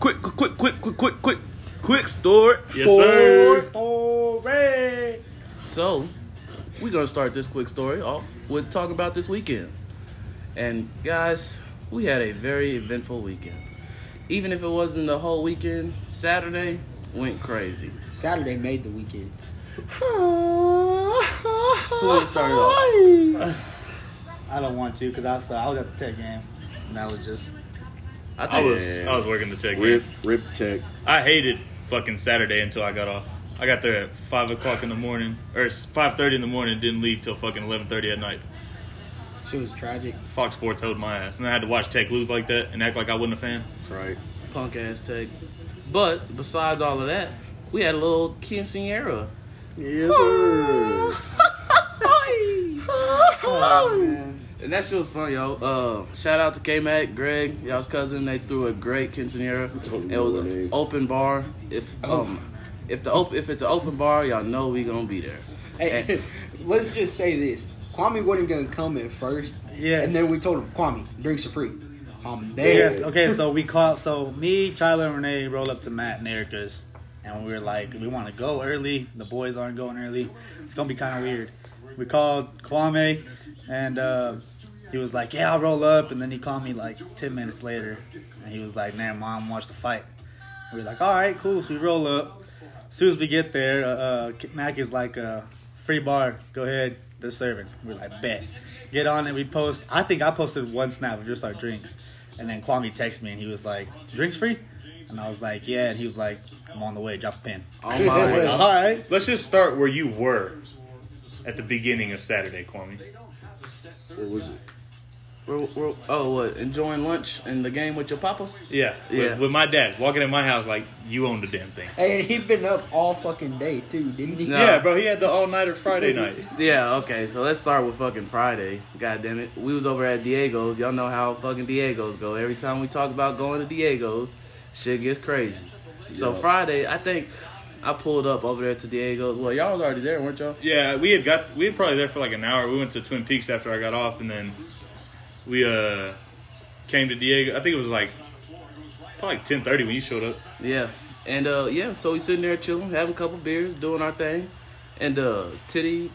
quick, quick, quick, quick, quick, quick, quick story. Yes, sir. Story. So, we're gonna start this quick story off with talking about this weekend. And guys, we had a very eventful weekend. Even if it wasn't the whole weekend, Saturday went crazy. Saturday made the weekend. Who wanna start it off? I don't want to because I was, I was at the tech game. And that was just I I think was I was working the tech. Rip, game. rip tech. I hated fucking Saturday until I got off. I got there at five o'clock in the morning, or five thirty in the morning. Didn't leave till fucking eleven thirty at night. She was tragic. Fox Sports held my ass, and I had to watch Tech lose like that and act like I wasn't a fan. Right. punk ass Tech. But besides all of that, we had a little quinceanera. Yes, sir. And that shit was fun, yo. Uh, shout out to K Mac, Greg, y'all's cousin. They threw a great quinceanera. It was an open bar. If um, if the op- if it's an open bar, y'all know we gonna be there. Hey, let's just say this: Kwame wasn't gonna come at first. Yes. And then we told him, Kwame, drinks are free. I'm there. yes. Okay, so we called. So me, Tyler, and Renee roll up to Matt and Erica's, and we were like, we want to go early. The boys aren't going early. It's gonna be kind of weird. We called Kwame, and uh, he was like, "Yeah, I'll roll up." And then he called me like ten minutes later, and he was like, "Man, mom, watch the fight." We were like, "All right, cool." So we roll up. As soon as we get there, uh, uh, Mac is like, uh, "Free bar, go ahead." They're serving. We're like, "Bet." Get on it. We post. I think I posted one snap of just our drinks, and then Kwame texted me and he was like, "Drinks free," and I was like, "Yeah," and he was like, "I'm on the way. Drop a pin." On my. All right. Let's just start where you were at the beginning of Saturday, Kwame. Where was it? We're, we're, oh, what? Enjoying lunch and the game with your papa? Yeah, Yeah. With, with my dad walking in my house like you own the damn thing. Hey, and he'd been up all fucking day too, didn't he? No. Yeah, bro, he had the all nighter Friday night. Yeah, okay, so let's start with fucking Friday. God damn it. We was over at Diego's. Y'all know how fucking Diego's go. Every time we talk about going to Diego's, shit gets crazy. So Friday, I think I pulled up over there to Diego's. Well, y'all was already there, weren't y'all? Yeah, we had got we had probably there for like an hour. We went to Twin Peaks after I got off, and then we uh came to Diego. I think it was like probably like ten thirty when you showed up. Yeah. And uh yeah, so we sitting there chilling, having a couple beers, doing our thing. And uh Titty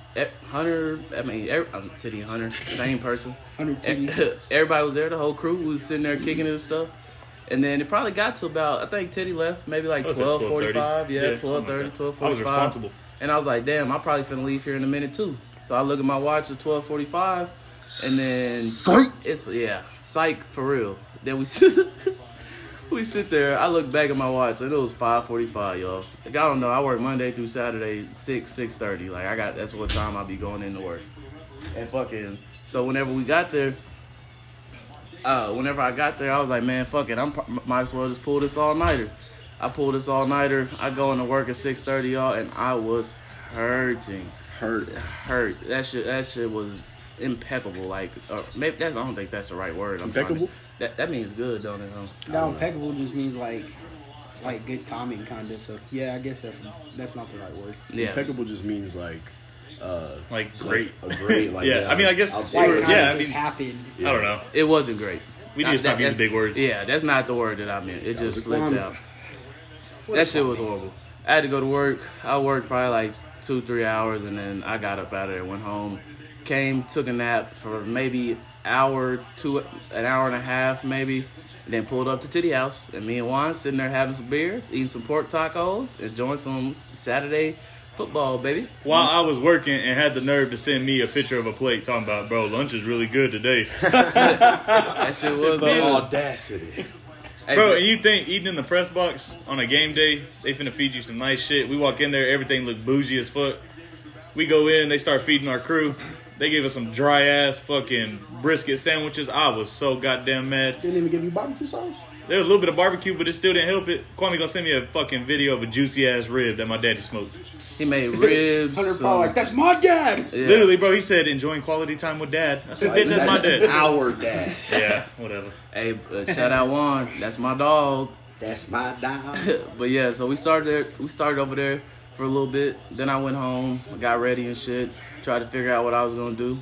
Hunter, I mean er, um, Titty Hunter, same person. Hunter Titty. Everybody was there, the whole crew we was sitting there kicking it and stuff. And then it probably got to about I think Teddy left maybe like What was twelve forty five, yeah, Yeah, twelve thirty, like that. twelve I was responsible. And I was like, damn, I probably finna leave here in a minute too. So I look at my watch at twelve forty five and then Psych. it's yeah, psych for real. Then we sit we sit there. I look back at my watch and it was five forty five, y'all. If y'all don't know, I work Monday through Saturday, six six thirty. Like I got that's what time I'll be going into work. And fucking so whenever we got there, uh, whenever I got there, I was like, man, fuck it, I'm might as well just pull this all nighter. I pulled this all nighter. I go into work at six thirty, y'all, and I was hurting Hurt. hurt. That shit. That shit was impeccable. Like, uh, maybe that's. I don't think that's the right word. I'm trying to- Impeccable? that that means good, don't it? Huh? No, impeccable just means like, like good timing, kind of. So yeah, I guess that's that's not the right word. Yeah. Impeccable just means like, uh, Like great. like a great. Like Yeah, I mean, I guess- outside. Like, Yeah, I just mean- happened. I don't know. It wasn't great. We need to stop using big words. Yeah, that's not the word that I meant. It just slipped crime. out. That shit was horrible. I had to go to work. I worked probably like two, three hours, and then I got up out of there, went home, came, took a nap for maybe hour, two, an hour and a half, maybe, and then pulled up to Titty House, and me and Juan sitting there having some beers, eating some pork tacos, enjoying some Saturday football, baby. While I was working and had the nerve to send me a picture of a plate talking about, bro, lunch is really good today. That shit was The audacity. Hey, Bro, but- and you think eating in the press box on a game day, they finna feed you some nice shit. We walk in there, everything look bougie as fuck. We go in, they start feeding our crew. They gave us some dry ass fucking brisket sandwiches. I was so goddamn mad. Didn't even give you barbecue sauce. There was a little bit of barbecue, but it still didn't help it. Kwame gonna send me a fucking video of a juicy ass rib that my daddy smoked. he made ribs. Hunter some- probably like, that's my dad. yeah. Literally, bro, he said enjoying quality time with dad. I said, bitch, that's my dad. Our dad. Yeah, whatever. Hey, uh, shout out Juan. That's my dog. That's my dog. but yeah, so we started there. We started over there for a little bit. Then I went home, got ready and shit. Tried to figure out what I was gonna do.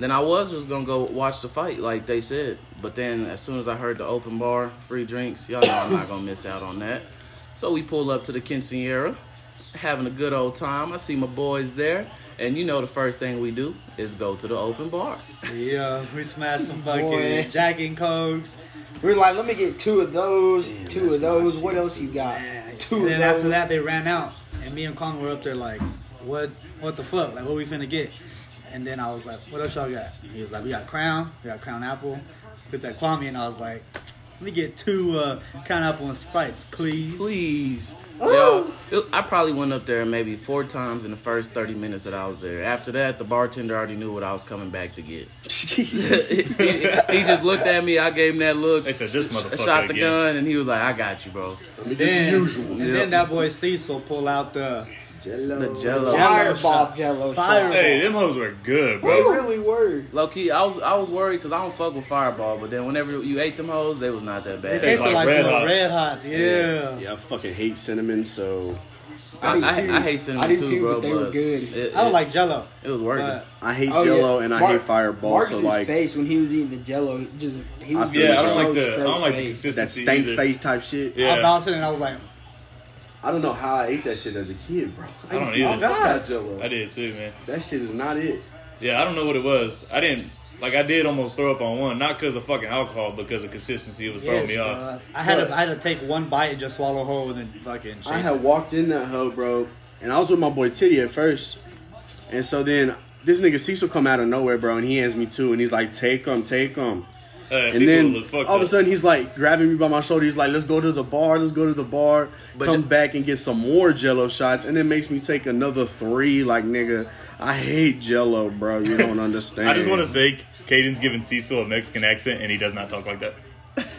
Then I was just gonna go watch the fight, like they said. But then as soon as I heard the open bar, free drinks, y'all know I'm not gonna miss out on that. So we pull up to the Quinceanera, having a good old time. I see my boys there, and you know the first thing we do is go to the open bar. Yeah, we smashed some fucking Boy. Jack and Cokes. We are like, let me get two of those, Damn, two of those. What shit. else you got? Two And of then those. after that, they ran out, and me and Kwame were up there like, "What? What the fuck? Like, what we finna get?" And then I was like, "What else y'all got?" He was like, "We got Crown, we got Crown Apple." With that Kwame, and I was like, "Let me get two uh, Crown Apple and Sprites, please." Please. Yo, it- I probably went up there maybe four times in the first 30 minutes that I was there. After that, the bartender already knew what I was coming back to get. he, he just looked at me. I gave him that look. They said, "This motherfucker Shot the again." gun, and he was like, "I got you, bro." Let me do Then, the usual. and then that boy Cecil pull out the Jello. The Jello. Fireball. Jello Fireball. Hey, them hoes were good, bro. They really were. Low key, I was I was worried because I don't fuck with Fireball, but then whenever you ate them hoes, they was not that bad. They tasted like like, Red some Hots. red hots. Yeah. Yeah, I fucking hate cinnamon, so I, do I, too. I hate cinnamon I too, too, bro. but they were good. It, I don't like Jello. It was working. But I hate Oh, Jello yeah. and I Mark- hate Fireball. Marcus's so like face when he was eating the Jello, just he was I Yeah, I don't like the I don't like the face. that consistency. stank face type shit. Yeah. I bounced it and I was like, I don't know how I ate that shit as a kid, bro. I don't used to either. fuck that Jello. I did too, man. That shit is not it. Yeah, I don't know what it was. I didn't like. I did almost throw up on one, not because of fucking alcohol, but because of consistency. It was throwing yes, me bro. off. I had But- to I had to take one bite and just swallow whole and then fucking. Chase I it. had walked in that hoe, bro, and I was with my boy Titty at first, and so then this nigga Cecil come out of nowhere, bro, and he hands me two, and he's like, "Take them, take them." Uh, And then looked all of a sudden he's like grabbing me by my shoulder. He's like, "Let's go to the bar. Let's go to the bar. But Come ju- back and get some more Jello shots." And then makes me take another three. Like nigga, I hate Jello, bro. You don't understand. I just want to say, Caden's giving Cecil a Mexican accent, and he does not talk like that.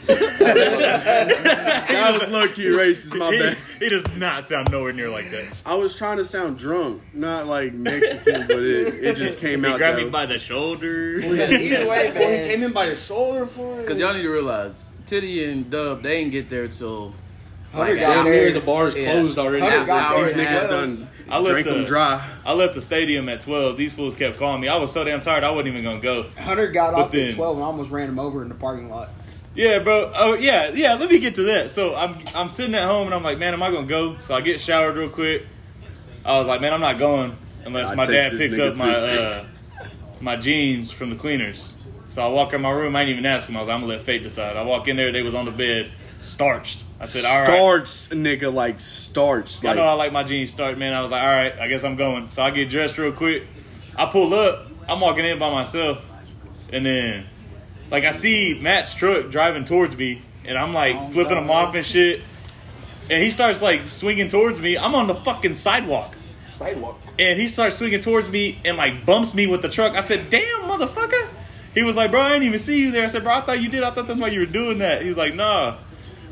That was low key racist. My he, bad. he does not sound nowhere near like that. I was trying to sound drunk, not like Mexican, but it, it just came He out. grabbed that me by the shoulder. Either way, Before he came in by the shoulder for it. Because y'all need to realize, Titty and Dub, they didn't get there till Hunter like got after- there. the bars Yeah. closed already. Hunter After got there hours at and a half. Niggas done I left drank them dry. I left the stadium at 12. These fools kept calling me. I was so damn tired, I wasn't even gonna go. Hunter got But off then- at 12 and almost ran him over in the parking lot. Yeah, bro. Oh, yeah, yeah. Let me get to that. So I'm I'm sitting at home and I'm like, man, am I gonna go? So I get showered real quick. I was like, man, I'm not going unless I my dad picked up my uh, my jeans from the cleaners. So I walk in my room. I didn't even ask him. I was like, I'm gonna let fate decide. I walk in there. They was on the bed, starched. I said, all right. Starts, nigga, like starts. I Like, know I like my jeans starched, man. I was like, all right, I guess I'm going. So I get dressed real quick. I pull up. I'm walking in by myself, and then like I see Matt's truck driving towards me, and I'm like Oh, flipping him off and shit. And he starts like swinging towards me. I'm on the fucking sidewalk, sidewalk. and he starts swinging towards me and like bumps me with the truck. I said, "Damn, motherfucker!" He was like, "Bro, I didn't even see you there." I said, "Bro, I thought you did. I thought that's why you were doing that." He was like, "Nah."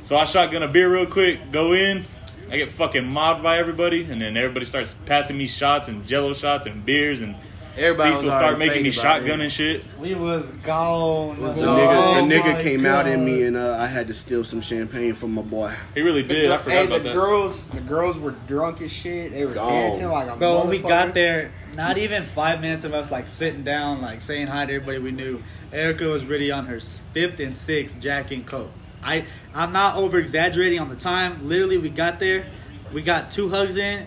So I shotgun a beer real quick, go in. I get fucking mobbed by everybody, and then everybody starts passing me shots and Jello shots and beers, and Everybody was Cecil start making me faded by shotgun and shit. We was gone. Was The Oh nigga, the nigga my came out in me, and uh, I had to steal some champagne from my boy. He really did. I forgot hey, about the that. girls, the girls were drunk as shit. They were Gone. dancing like a Bro, when we got there, not even five minutes of us like sitting down, like saying hi to everybody we knew. Erica was really on her fifth and sixth Jack and Coke. I I'm not over exaggerating on the time. Literally, we got there, we got two hugs in,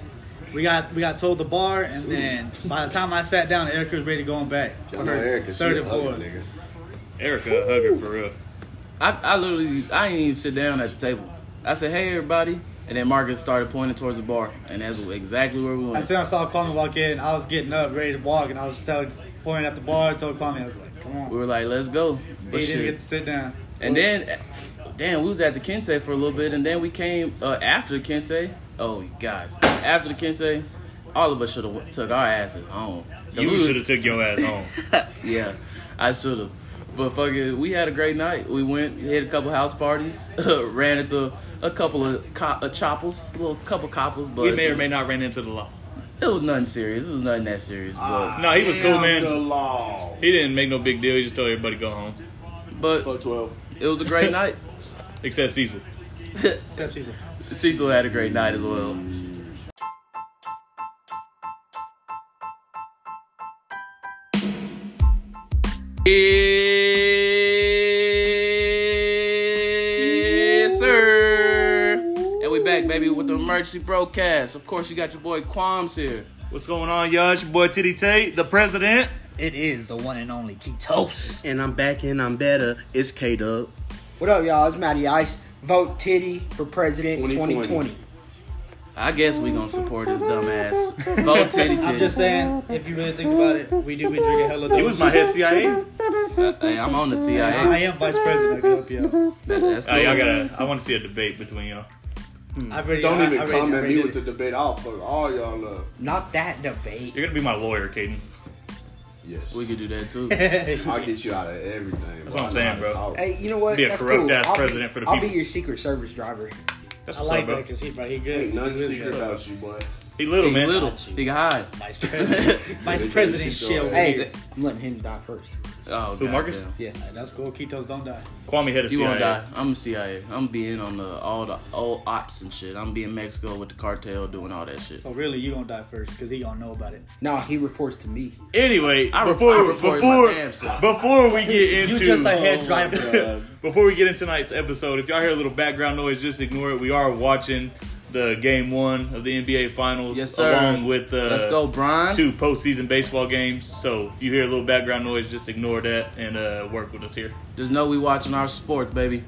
we got we got told the bar, and then by the time I sat down, Erica was ready going back for Y'all know her Erica, she third and hugger, fourth. Erica, a hugger for real. I, I literally, I didn't even sit down at the table. I said, "Hey, everybody," and then Marcus started pointing towards the bar, and that's exactly where we went. I said I saw Kwame walk in, I was getting up, ready to walk, and I was telling, pointing at the bar. Told Kwame, I was like, "Come on." We were like, "Let's go," but he didn't get to sit down. And then, damn, we was at the quince for a little bit, and then we came uh, after the quince. Oh, guys, after the quince, all of us should have took our asses home. You was- should have took your ass home. yeah, I should have. But fucking, we had a great night. We went, hit a couple house parties, ran into a couple of co- uh, choppers, a little couple couples, but He may or may not ran into the law. it was nothing serious. It was nothing that serious, but No, he was cool, man. The law. He didn't make no big deal. He just told everybody to go home, but Fuck twelve. it was a great night. except Cecil. Except Cecil. Cecil had a great night as well. Yes, sir. And we back, baby, with the emergency broadcast. Of course, you got your boy Kwams here. What's going on, y'all? It's your boy Titty Tait, the president. It is the one and only Ketos. And I'm back and I'm better. It's K Dub. What up, y'all? It's Matty Ice. Vote Titty for president 2020. 2020. I guess we gonna support his dumb ass. Vote titty I'm just saying, if you really think about it, we do be drinking hella He was my head CIA. Uh, hey, I'm on the I, I am vice president. I can help you out. That- that's Uh, cool. y'all gotta. I want to see a debate between y'all. I've already, Don't I, even I already, come I at already me did with the debate. I'll fuck all y'all up. Not that debate. You're gonna be my lawyer, Caden. Yes. We could do that too. I'll get you out of everything. That's bro. what I'm saying, bro. Hey, you know what? Be a That's corrupt cool. ass I'll president be, for the I'll people. be your Secret Service driver. That's I what's like up, bro. that because he, bro, he good. Ain't nothing he really secret good. about you, boy. He little He man. little. He can hide. Vice president. Vice president shit shit go over ahead. here. Hey, I'm letting him die first. Oh, Who, Marcus? goddamn. Yeah. Hey, that's cool. Ketos don't die. Kwame head of You CIA. won't die. I'm a CIA. I'm being on the all the old ops and shit. I'm being Mexico with the cartel doing all that shit. So really, you gonna die first because he gonna know about it. No, he reports to me. Anyway, I re- before I reported my before self. before we get into You just a oh, head driver. before we get into tonight's episode, if y'all hear a little background noise, just ignore it. We are watching the game one of the NBA Finals, Yes, sir. along with the Let's go, Brian. two postseason baseball games. So if you hear a little background noise, just ignore that and uh, work with us here. Just know we watching our sports, baby.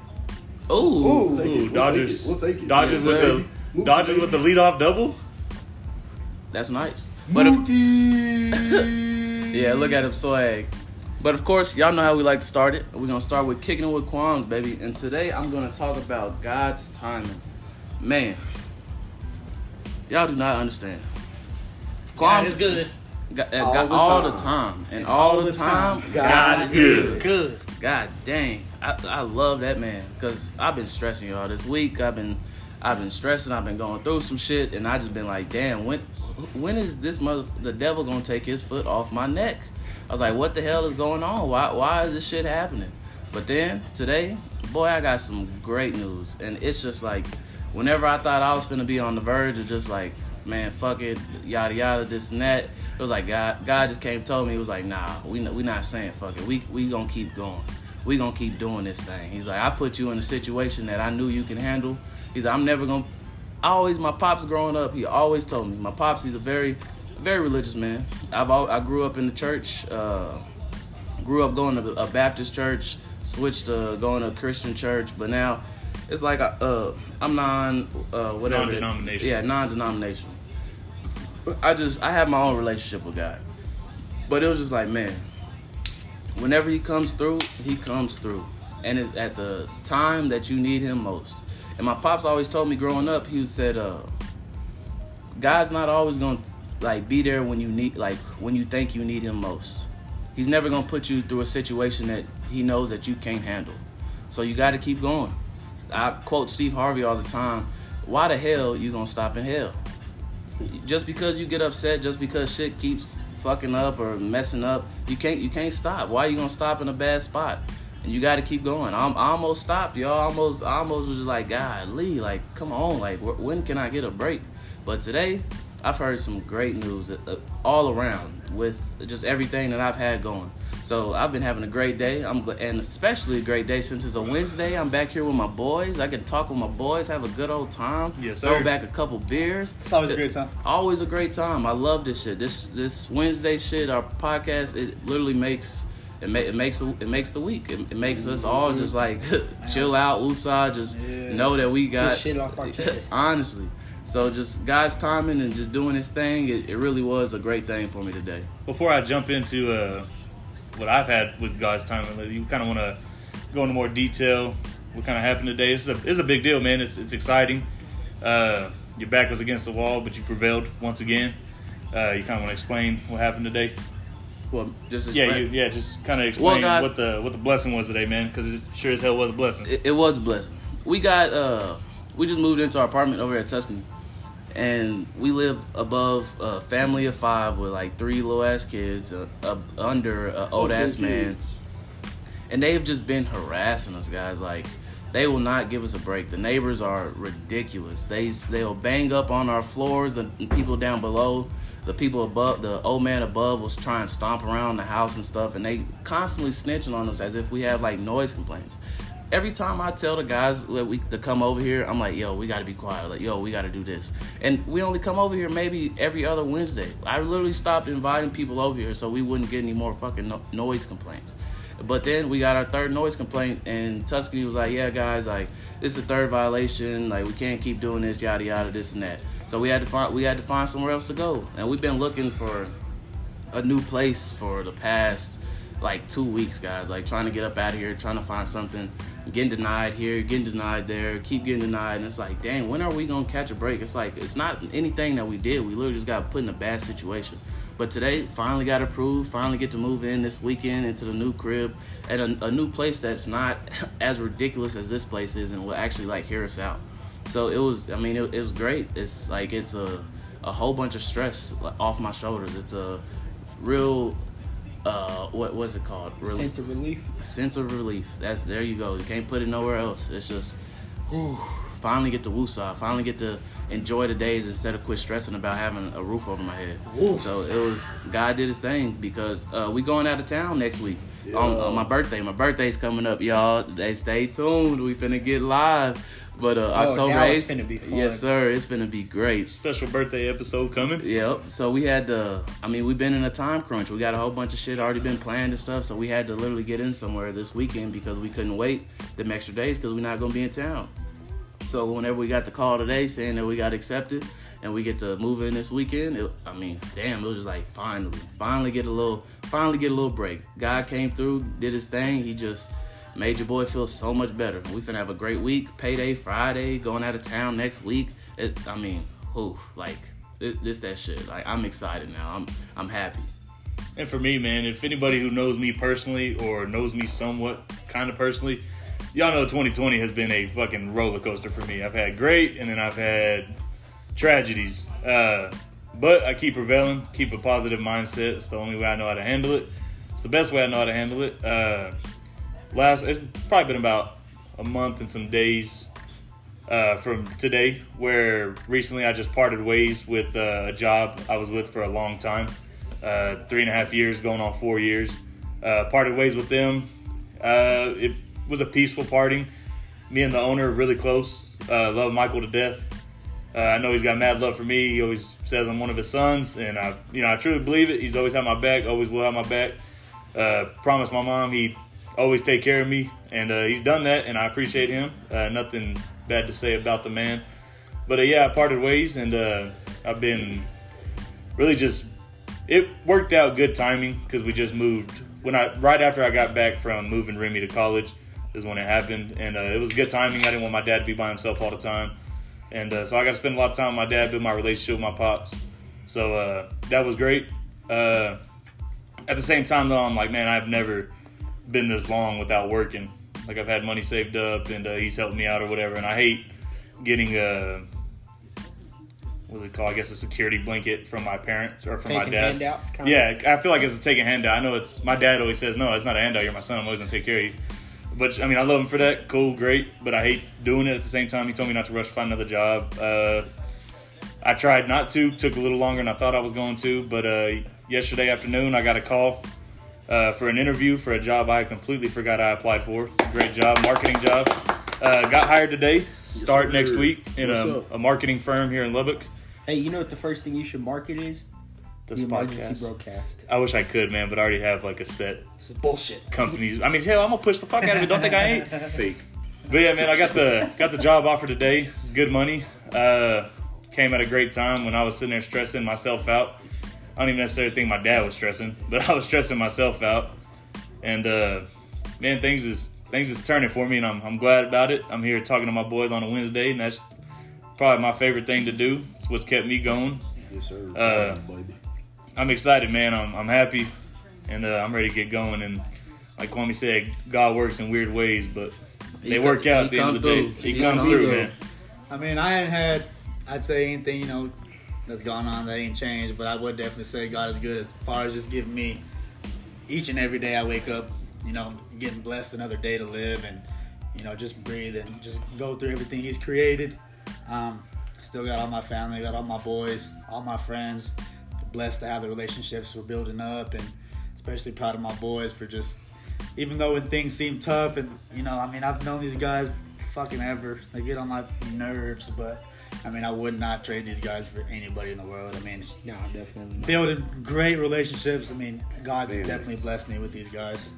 Ooh. We'll take it. We'll Dodgers, take it. We'll take it. Dodgers Yes, with sir. the Dodgers with the leadoff double. That's nice. But if, yeah, look at him swag. But of course, y'all know how we like to start it. We're gonna start with kicking it with Kwams, baby. And today I'm gonna talk about God's timing. Man, y'all do not understand. God Kwams is good. God, uh, All God- the all the time. time, and all, the time, God is good. Good. God dang, I, I love that man because I've been stressing y'all this week. I've been I've been stressing. I've been going through some shit, and I just been like, damn, when when is this mother the devil gonna take his foot off my neck? I was like, what the hell is going on? Why why is this shit happening? But then today, boy, I got some great news, and it's just like whenever I thought I was gonna be on the verge of just like, man, fuck it, yada yada, this and that. It was like God, God just came told me, he was like, nah, we we not saying fuck it. We we gonna keep going. We gonna keep doing this thing. He's like, I put you in a situation that I knew you can handle. He's like, I'm never gonna. I always my pops growing up, he always told me. My pops, he's a very, very religious man. I've al- I grew up in the church. Uh, grew up going to a Baptist church, switched to going to a Christian church, but now it's like I, uh, I'm non uh, whatever. Non-denominational. Yeah, non-denominational. I just I have my own relationship with God, but it was just like man, whenever He comes through, He comes through, and it's at the time that you need Him most. And my pops always told me growing up, he said, uh, God's not always gonna like be there when you need like when you think you need him most. He's never gonna put you through a situation that he knows that you can't handle. So you gotta keep going. I quote Steve Harvey all the time, why the hell you gonna stop in hell? Just because you get upset, just because shit keeps fucking up or messing up, you can't you can't stop. Why you gonna stop in a bad spot? And you got to keep going. I'm, I almost stopped, y'all. Almost, I almost was just like, God, Lee, like, come on, like, wh- when can I get a break? But today, I've heard some great news uh, all around with just everything that I've had going. So I've been having a great day. I'm gl- and especially a great day since it's a Wednesday. I'm back here with my boys. I can talk with my boys, have a good old time. Yes, Throw back a couple beers. It's always a great time. Always a great time. I love this shit. This this Wednesday shit, our podcast, it literally makes it, ma- it makes it makes the week. It, it makes us all just like chill out, woosah, just Yeah. know that we got Get shit off our chest. honestly. So just God's timing and just doing His thing, it, it really was a great thing for me today. Before I jump into uh, what I've had with God's time, you kind of want to go into more detail. What kind of happened today? It's a it's a big deal, man. It's it's exciting. Uh, your back was against the wall, but you prevailed once again. Uh, you kind of want to explain what happened today? Well, just Yeah, you, yeah. Just kind of explain guys- what the what the blessing was today, man. Because it sure as hell was a blessing. it, it was a blessing. We got uh we just moved into our apartment over at Tuscany. And we live above a family of five with like three little ass kids, uh, uh, under an old ass man. And they've just been harassing us, guys. Like, They will not give us a break. The neighbors are ridiculous. They they'll bang up on our floors. The people down below, the people above, the old man above was trying to stomp around the house and stuff, and they constantly snitching on us as if we have like noise complaints. Every time I tell the guys that we to come over here, I'm like, yo, we got to be quiet. Like, yo, we got to do this. And we only come over here maybe every other Wednesday. I literally stopped inviting people over here so we wouldn't get any more fucking no- noise complaints. But then we got our third noise complaint, and Tuscany was like, "Yeah, guys, like this is the third violation. Like we can't keep doing this, yada yada, this and that." So we had to find we had to find somewhere else to go, and we've been looking for a new place for the past like two weeks, guys. Like trying to get up out of here, trying to find something, getting denied here, getting denied there, keep getting denied, and it's like, dang, when are we gonna catch a break? It's like it's not anything that we did. We literally just got put in a bad situation. But today, finally got approved. Finally get to move in this weekend into the new crib at a, a new place that's not as ridiculous as this place is, and will actually like hear us out. So it was. I mean, it, it was great. It's like it's a a whole bunch of stress off my shoulders. It's a real. Uh, what was it called? Real, Sense of relief. sense of relief. That's there you go. You can't put it nowhere else. It's just, whew, finally get to woosah. Finally get to enjoy the days instead of quit stressing about having a roof over my head. So it was God did His thing because uh, we going out of town next week on, on my birthday. My birthday's coming up, y'all. They stay tuned. We finna get live. But uh, Oh, October now it's 8th, finna be fun. yes sir, it's gonna be great. Special birthday episode coming. Yep. So we had to. I mean, we've been in a time crunch. We got a whole bunch of shit already been planned and stuff. So we had to literally get in somewhere this weekend because we couldn't wait them extra days because we're not gonna be in town. So whenever we got the call today saying that we got accepted and we get to move in this weekend, it, I mean, damn, it was just like finally, finally get a little, finally get a little break. God came through, did his thing. He just made your boy feel so much better. We finna have a great week. Payday Friday, going out of town next week. It, I mean, oof, like this, this that shit. Like I'm excited now. I'm I'm happy. And for me, man, if anybody who knows me personally or knows me somewhat kind of personally, y'all know 2020 has been a fucking roller coaster for me. I've had great and then I've had tragedies. Uh, but I keep prevailing, keep a positive mindset. It's the only way I know how to handle it. It's the best way I know how to handle it. Uh, last, it's probably been about a month and some days uh, from today, where recently I just parted ways with uh, a job I was with for a long time, uh, three and a half years, going on four years. Uh, parted ways with them. Uh, it was a peaceful parting. Me and the owner really close. Uh, love Michael to death. I know he's got mad love for me. He always says I'm one of his sons, and I, you know, I truly believe it. He's always had my back, always will have my back. Promised my mom he'd always take care of me, and uh, he's done that, and I appreciate him. Uh, nothing bad to say about the man, but uh, yeah, I parted ways, and uh, I've been really just. It worked out good timing because we just moved when I right after I got back from moving Remy to college is when it happened, and uh, it was good timing. I didn't want my dad to be by himself all the time, and uh, so I got to spend a lot of time with my dad, build my relationship with my pops. So that was great. At the same time, though, I'm like, man, I've never been this long without working. Like I've had money saved up, and uh, he's helped me out or whatever. And I hate getting a what's it called? I guess a security blanket from my parents or from my Taking dad. handouts. Kind Yeah, I feel like it's a take a handout. I know it's my dad always says, "No, it's not a handout. You're my son. I'm always gonna take care of you." But I mean, I love him for that. Cool, great. But I hate doing it at the same time. He told me not to rush to find another job. Uh, I tried not to. Took a little longer than I thought I was going to. But uh, yesterday afternoon, I got a call uh, for an interview for a job I completely forgot I applied for. It's a great job, marketing job. Uh, got hired today. Start sir. next week in a, a marketing firm here in Lubbock. Hey, you know what the first thing you should market is? This the emergency podcast. broadcast. I wish I could, man, but I already have like a set This is bullshit. companies. I mean, hell, I'm gonna push the fuck out of it. Don't think I ain't. Fake. But yeah, man, I got the got the job offer today. It's good money. Uh, came at a great time when I was sitting there stressing myself out. I don't even necessarily think my dad was stressing, but I was stressing myself out. And uh, man, things is things is turning for me, and I'm I'm glad about it. I'm here talking to my boys on a Wednesday, and that's probably my favorite thing to do. It's what's kept me going. Yes, sir. Uh, baby. I'm excited, man. I'm, I'm happy, and uh, I'm ready to get going. And like Kwame said, God works in weird ways, but He they come- work out at the end of the day. He, He comes through, through. man. I mean, I ain't had, I'd say anything, you know, that's gone on that ain't changed, but I would definitely say God is good as far as just giving me each and every day I wake up, you know, getting blessed another day to live and you know, just breathe and just go through everything He's created. Um, still got all my family, got all my boys, all my friends. Blessed to have the relationships we're building up, and especially proud of my boys for just, even though when things seem tough, and you know, I mean, I've known these guys fucking ever. They get on my nerves, but I mean, I would not trade these guys for anybody in the world. I mean, No, definitely not. building great relationships. I mean, God's Man. definitely blessed me with these guys.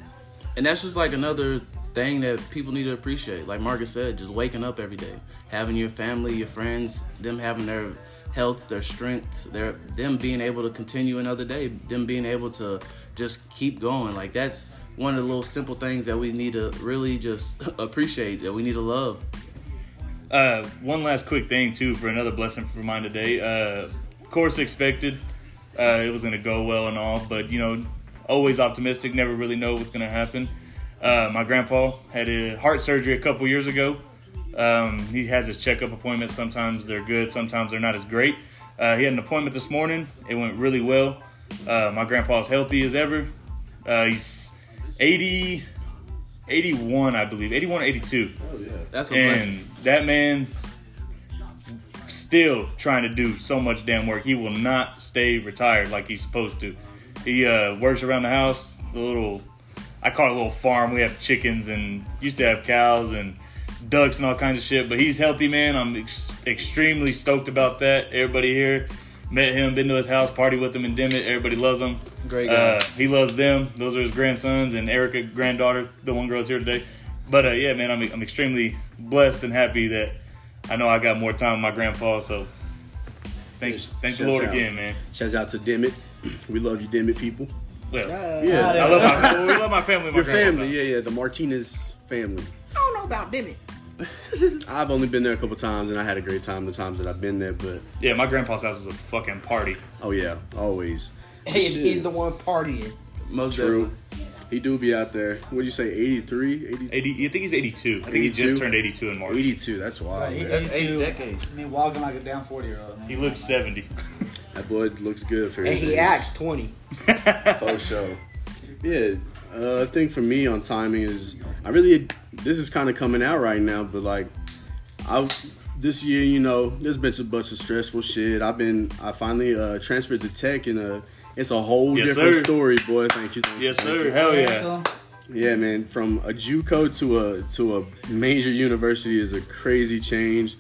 And that's just like another thing that people need to appreciate. Like Marcus said, just waking up every day, having your family, your friends, them having their health, their strength, their them being able to continue another day, them being able to just keep going. Like that's one of the little simple things that we need to really just appreciate. That we need to love. Uh, one last quick thing too for another blessing for mine today. Uh, of course, expected uh, it was going to go well and all, but you know, always optimistic. Never really know what's going to happen. Uh, my grandpa had a heart surgery a couple years ago. Um, he has his checkup appointments. Sometimes they're good, sometimes they're not as great. Uh, he had an appointment this morning. It went really well. Uh, my grandpa's healthy as ever. Uh, he's 80, 81, I believe, 81 or 82. That's a blessing. That man still trying to do so much damn work. He will not stay retired like he's supposed to. He uh, works around the house, the little I call it a little farm. We have chickens and used to have cows and ducks and all kinds of shit. But he's healthy, man. I'm ex- extremely stoked about that. Everybody here met him, been to his house, party with him in Dimmitt. Everybody loves him. Great guy. Uh, he loves them. Those are his grandsons and Erica, granddaughter, the one girl that's here today. But uh, yeah, man, I'm, I'm extremely blessed and happy that I know I got more time with my grandpa. So thank, Yes, thank the Lord out. again, man. Shouts out to Dimmitt. We love you, Dimmitt people. Well, Uh, Yeah. I love my, we love my family. My Your family, house. yeah, yeah, the Martinez family. I don't know about Dimmitt. I've only been there a couple times and I had a great time the times that I've been there, but Yeah, my grandpa's house is a fucking party. oh yeah, always. Hey, he's the one partying. Most True. definitely. He do be out there. What do you say, 83? 80, 80, you think he's 82? I think he 82? just turned 82 in March. 82, that's wild. He- man. That's eight decades. I mean, walking like a damn forty year old. He looks 70. That boy looks good for his And his he age. acts 20. For sure. Yeah, uh, I think for me on timing is I really this is kind of coming out right now, but like I this year, you know, there's been a bunch of stressful shit. I've been I finally uh, transferred to tech and uh it's a whole Yes, different sir. story, boy. Thank you. Thank you, Yes, thank sir. you. Hell yeah. Yeah, man. From a JUCO to a to a major university is a crazy change.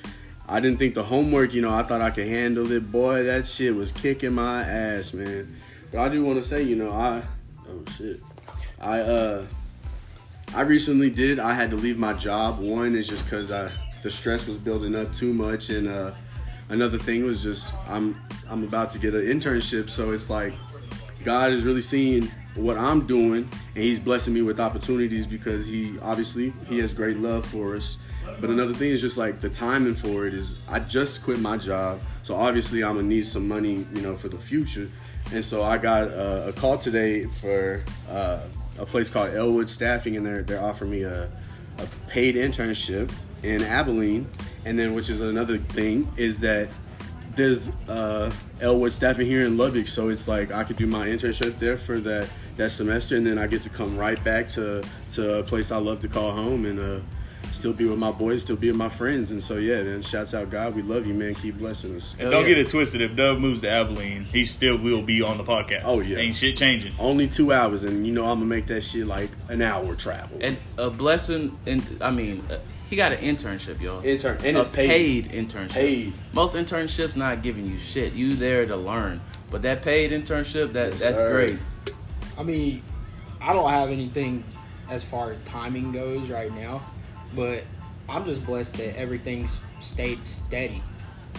I didn't think the homework, you know, I thought I could handle it. Boy, that shit was kicking my ass, man. But I do want to say, you know, I oh shit, I uh, I recently did. I had to leave my job. One is just because I the stress was building up too much, and uh, another thing was just I'm I'm about to get an internship, so it's like God is really seeing what I'm doing, and He's blessing me with opportunities because He obviously He has great love for us. But another thing is just like the timing for it is I just quit my job, so obviously I'm gonna need some money, you know, for the future. And so I got uh, a call today for uh, a place called Elwood Staffing, and they're they're offering me a, a paid internship in Abilene. And then, which is another thing, is that there's uh, Elwood staffing here in Lubbock, so it's like I could do my internship there for that that semester, and then I get to come right back to to a place I love to call home, and uh, still be with my boys, still be with my friends, and so yeah, man. Shouts out God, we love you, man. Keep blessing us. And Hell don't yeah. get it twisted. If Dub moves to Abilene, he still will be on the podcast. Oh, yeah. Ain't shit changing. Only two hours, and you know I'm gonna make that shit like an hour travel. And a blessing, and I mean, uh, he got an internship, y'all. Intern, and a it's paid. internship. Paid. Most internships not giving you shit. You there to learn, but that paid internship, that Yes, that's sir. great. I mean, I don't have anything as far as timing goes right now, but I'm just blessed that everything's stayed steady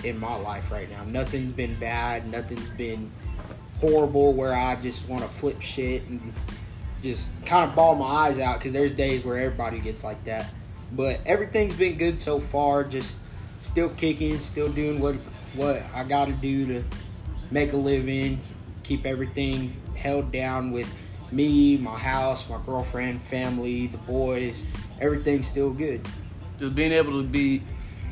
in my life right now. Nothing's been bad, nothing's been horrible where I just want to flip shit and just kind of ball my eyes out because there's days where everybody gets like that. But everything's been good so far. Just still kicking, still doing what what I got to do to make a living, keep everything held down with me, my house, my girlfriend, family, the boys. Everything's still good. Just being able to be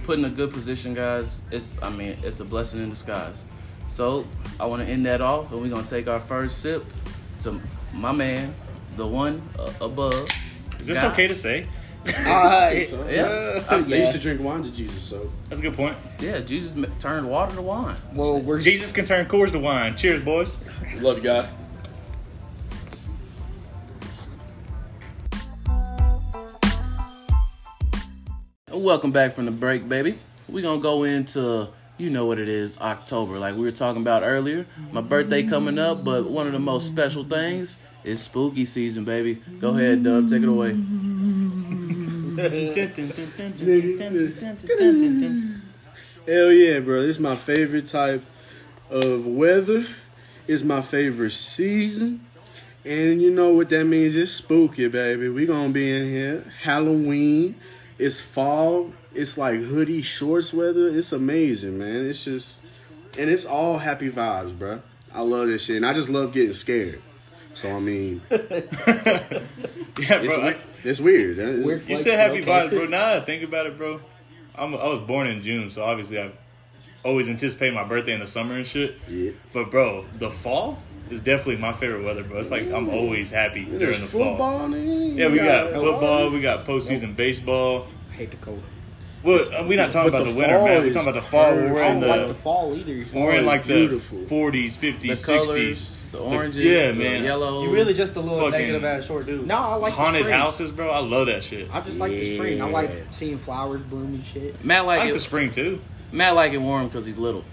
put in a good position, guys. It's I mean, it's a blessing in disguise. So I want to end that off, and we're gonna take our first sip to my man, the one uh, above. Is this God. okay to say? Uh, it- So, Yeah. yeah. They used to drink wine to Jesus, so That's a good point. Yeah, Jesus turned water to wine. Well, we're Jesus can turn Coors to wine. Cheers, boys. love you, guys. Welcome back from the break, baby. We're gonna go into you know what it is, October. Like we were talking about earlier. My birthday coming up, but one of the most special things is spooky season, baby. Go ahead, Dub, take it away. Hell yeah, bro. This is my favorite type of weather. It's my favorite season. And you know what that means? It's spooky, baby. We gonna be in here. Halloween. It's fall. It's like hoodie shorts weather. It's amazing, man. It's just and it's all happy vibes, bro. I love this shit. And I just love getting scared. So I mean, Yeah, it's, bro. I- it's weird. Weird you said happy okay. vibes, bro. Now that I think about it, bro. I'm, I was born in June, so obviously I always anticipate my birthday in the summer and shit. Yeah. But bro, the fall is definitely my favorite weather, bro. It's like I'm always happy There's during the fall. football. Yeah, we got got football, we got postseason baseball. I hate the cold. Well, we're not talking But about the the winter, man. We're talking about the fall. perfect. We're I in don't like the the fall either. we're in is like the 40s, 50s, The 60s. Colors, the oranges, yeah, the man. yellow. You really just a little Fucking- negative ass short dude. No, I like Haunted the spring. houses, bro. I love that shit. I just like the spring. I like seeing flowers bloom and shit. Matt I like, like it. the spring too. Matt like it warm because he's little.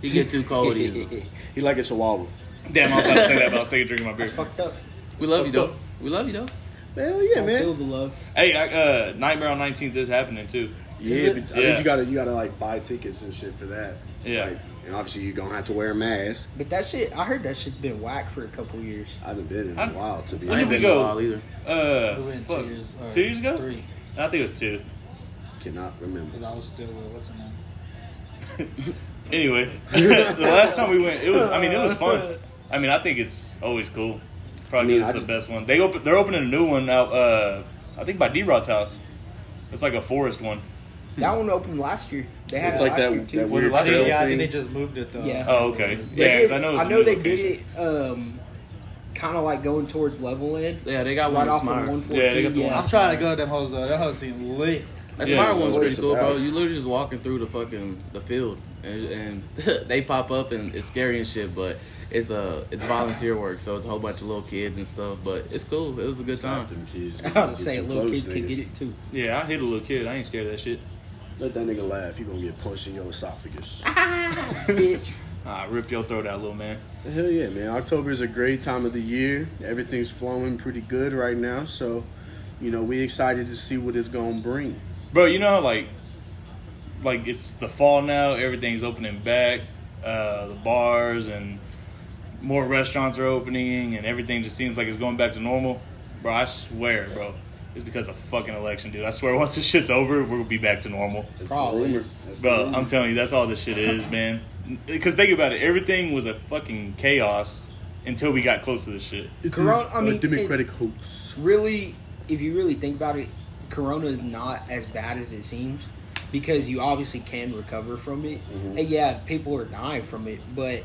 He get too cold easy. He like a chihuahua. Damn, I was about to say that, but I was taking a drink of my beer. That's fucked up. We love you though. We love you though. Hell yeah, Don't man. feel the love. Hey, I, uh, Nightmare on 19th is happening too. Yeah, but I Yeah. think you gotta you gotta like buy tickets and shit for that. Yeah. Like, and obviously you're gonna have to wear a mask. But that shit, I heard that shit's been whack for a couple years. I haven't been in I- a while to be honest. When I ain't did honest. we go? while either. Uh, We went fuck, two years. or two years ago? Three. I think it was two. Cannot remember. Because I was still with what's her name? Anyway, the last time we went, it was. I mean, it was fun. I mean, I think it's always cool. Probably I mean, it's I the best one. They open. They're opening a new one out. Uh, I think by D Rod's house. It's like a forest one. That one opened last year. They had It's it like last that- year too. that Was it weird last I think, yeah, I think they just moved it though. Yeah. Oh, okay. They Yeah, 'cause did- I know. It was I a know new they location. did it um, kind of like going towards Levelland, Yeah, they got Right one off of smart. 114. Yeah, they got the yeah. one I'm trying to go to them hoes though. That hoes seem lit. That Yeah, smart one's what pretty it's cool, bro. about. You literally just walking through the fucking the field, and, and they pop up and it's scary and shit. But it's a it's volunteer work, so it's a whole bunch of little kids and stuff. But it's cool. It was a good Stop time. them kids. I was Get saying, too little kids can get it too. Yeah, I hit a little kid. I ain't scared of that shit. Let that nigga laugh. You gonna get punched in your esophagus. Bitch. Ah, rip your throat out, little man. Hell yeah, man. October is a great time of the year. Everything's flowing pretty good right now. So, you know, we excited to see what it's gonna bring. Bro, you know like like it's the fall now, everything's opening back, uh, the bars and more restaurants are opening and everything just seems like it's going back to normal. Bro, I swear, bro. It's because of fucking election, dude. I swear once this shit's over, we'll be back to normal. That's Probably. the rumor. That's the Bro, rumor. I'm telling you, that's all this shit is, man. Because think about it, everything was a fucking chaos until we got close to this shit. It Corona- is I mean, a democratic hoax. really, if you really think about it, Corona is not as bad as it seems because you obviously can recover from it. Mhm. And yeah, people are dying from it, but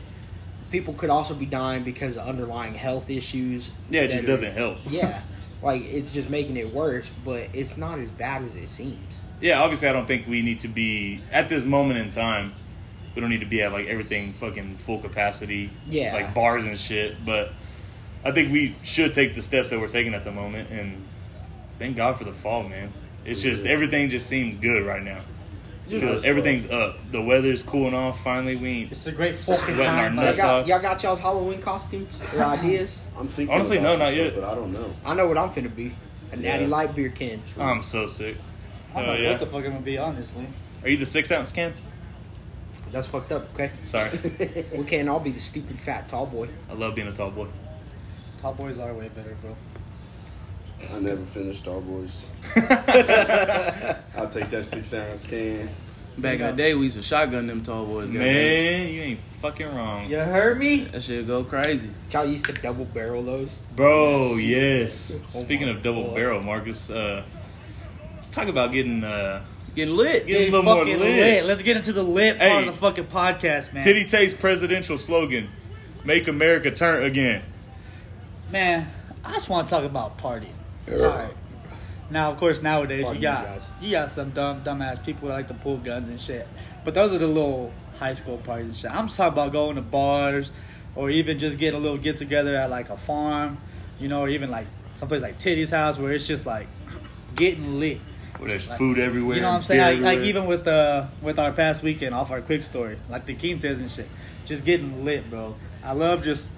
people could also be dying because of underlying health issues. Yeah, it just doesn't help. Yeah, like it's just making it worse, but it's not as bad as it seems. Yeah, obviously, I don't think we need to be at this moment in time. We don't need to be at like everything fucking full capacity, Yeah. like bars and shit. But I think we should take the steps that we're taking at the moment, and thank God for the fall, man. It's just everything just seems good right now. Yeah, Because it's everything's up. The weather's cooling off. Finally, we ain't. It's a great fucking Sweating our time. Y'all nuts. got, all. y'all got y'all's Halloween costumes or ideas? I'm thinking. Honestly, about no, some not stuff, yet. But I don't know. I know what I'm finna be. A natty Yeah. light beer can. I'm so sick. I don't Hell know yeah. what the fuck I'm gonna be, honestly. Are you the six ounce can? That's fucked up, okay? Sorry, we can't all be the stupid fat tall boy. I love being a tall boy. Top boys are way better, bro. I never finished Star Wars. I'll take that six ounce can. Back in the day, we used to shotgun them tall boys. goddamn. Man, you ain't fucking wrong. You heard me? that shit go crazy. Y'all used to double barrel those. Bro, yes. Oh Speaking of double God. barrel, Marcus, uh, let's talk about getting uh, Getting lit. Get a little more fucking lit. Let's get into the lit Hey. part of the fucking podcast, man. Titty Tait's presidential slogan: "Make America turn again." Man, I just want to talk about partying. Alright. Now, of course, nowadays Pardon you got guys. you got some dumb dumbass people that like to pull guns and shit. But those are the little high school parties and shit. I'm just talking about going to bars or even just getting a little get together at like a farm, you know, or even like someplace like Titty's house where it's just like getting lit. Where there's food everywhere. You know what I'm saying? Like, like even with uh with our past weekend off our quick story, like the Quintes and shit, just getting lit, bro. I love just.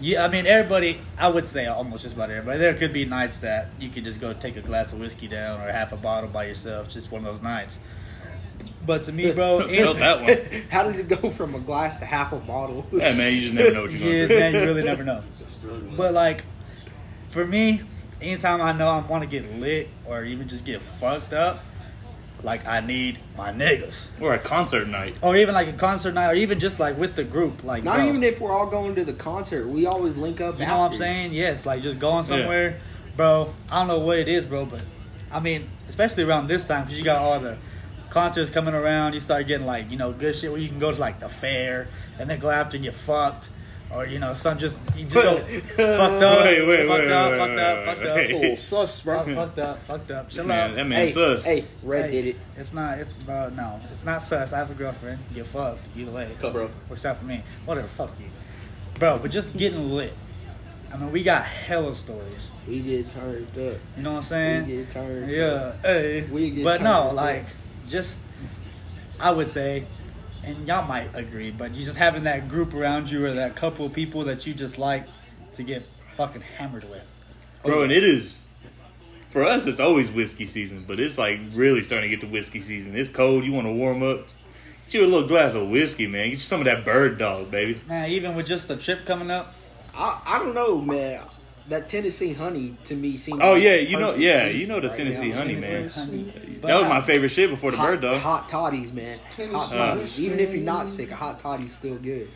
Yeah, I mean everybody. I would say almost just about everybody. There could be nights that you could just go take a glass of whiskey down or half a bottle by yourself. Just one of those nights. But to me, bro, Felt that one. How does it go from a glass to half a bottle? Yeah, man, you just never know what you're yeah, gonna do. man, you really never know. But like, for me, anytime I know I want to get lit or even just get fucked up, like I need my niggas. Or a concert night. or even like a concert night, or even just like with the group, like Not bro, even if we're all going to the concert. We always link up. you know what I'm saying? Yes, like just going somewhere, bro. I don't know what it is, bro, but I mean, especially around this time, because you got all the concerts coming around. You start getting like you know good shit where you can go to like the fair and then go after and get fucked. Or you know, some just you just go fucked up, Wait, wait, fucked wait, up, wait, fucked wait, up, wait, fucked wait. up, That's a little sus, bro. fucked, fucked up, fucked up. Chill Man, out. that man Hey, sus. hey, Red Hey, did it. It's not. It's uh, no. It's not sus. I have a girlfriend. Get fucked either way. Cover up. Works out for me. Whatever. Fuck you, bro. But just getting lit. I mean, we got hella stories. We get turned up. You know what I'm saying? We get turned yeah. up. Hey. We get but turned no, up. like, just I would say, and y'all might agree, but you just having that group around you or that couple of people that you just like to get fucking hammered with. Bro, and it is for us. It's always whiskey season, but it's like really starting to get to whiskey season. It's cold. You want to warm up? Get you a little glass of whiskey, man. Get you some of that bird dog, baby. Man, even with just the trip coming up, I, I don't know, man. That Tennessee honey to me seems. Oh like yeah, you know, yeah, you know the right Tennessee now. honey, man. Honey. That was my favorite shit before the Hot, bird dog. hot toddies, man. Hot toddies. honey. Even if you're not sick, a hot toddy's still good.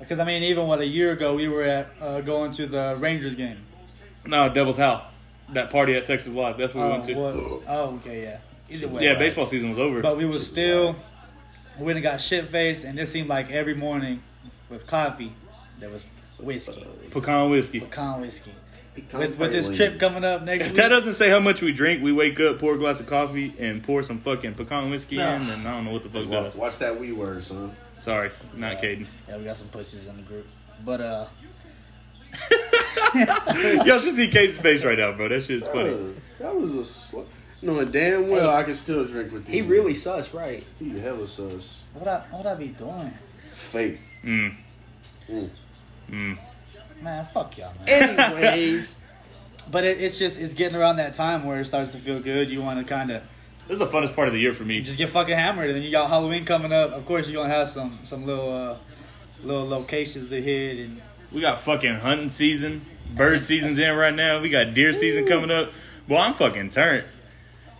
Because I mean, even what a year ago we were at uh, going to the Rangers game. No, Devil's Howl. That party at Texas Live. That's what we Oh, went to. what- oh, okay, yeah. Either way, Yeah, baseball season was over. But we was still, we went and got shit faced, and it seemed like every morning with coffee there was whiskey, Pecan whiskey. pecan whiskey. Pecan With, with this trip coming up next If week, that doesn't say how much we drink, we wake up, pour a glass of coffee, and pour some fucking pecan whiskey Nah. in, and I don't know what the fuck Watch, does. watch that wee word, son. Sorry, not Caden. yeah, we got some pussies in the group. But uh, Y'all should see Caden's face right now, bro. That shit's funny. Bro, that was a sl- knowing damn well Hey, I can still drink with He these. really sus, right? he hella sus. what I what I be doing, Fake. Mm. Mm. Mm. man? Fuck y'all, man. Anyways, but it, it's just it's getting around that time where it starts to feel good. You want to kind of This is the funnest part of the year for me. you just get fucking hammered, and then you got Halloween coming up. Of course, you're gonna have some some little uh, little locations to hit, and We got fucking hunting season. Bird season's in right now. We got deer season coming up. Boy, I'm fucking turned.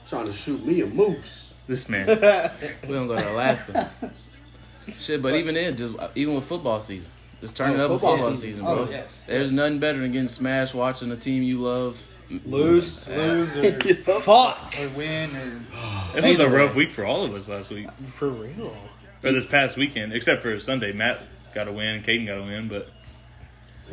Trying to shoot me a moose. This man. We don't go to Alaska. Shit, but even then, just even with football season, just turn Oh, it up with football football season. season, Oh, bro. yes, There's yes. nothing better than getting smashed watching the team you love lose. lose or Fuck. or win or It was a rough way. week for all of us last week. For real. Or this past weekend, except for Sunday. Matt got a win, Caden got a win, but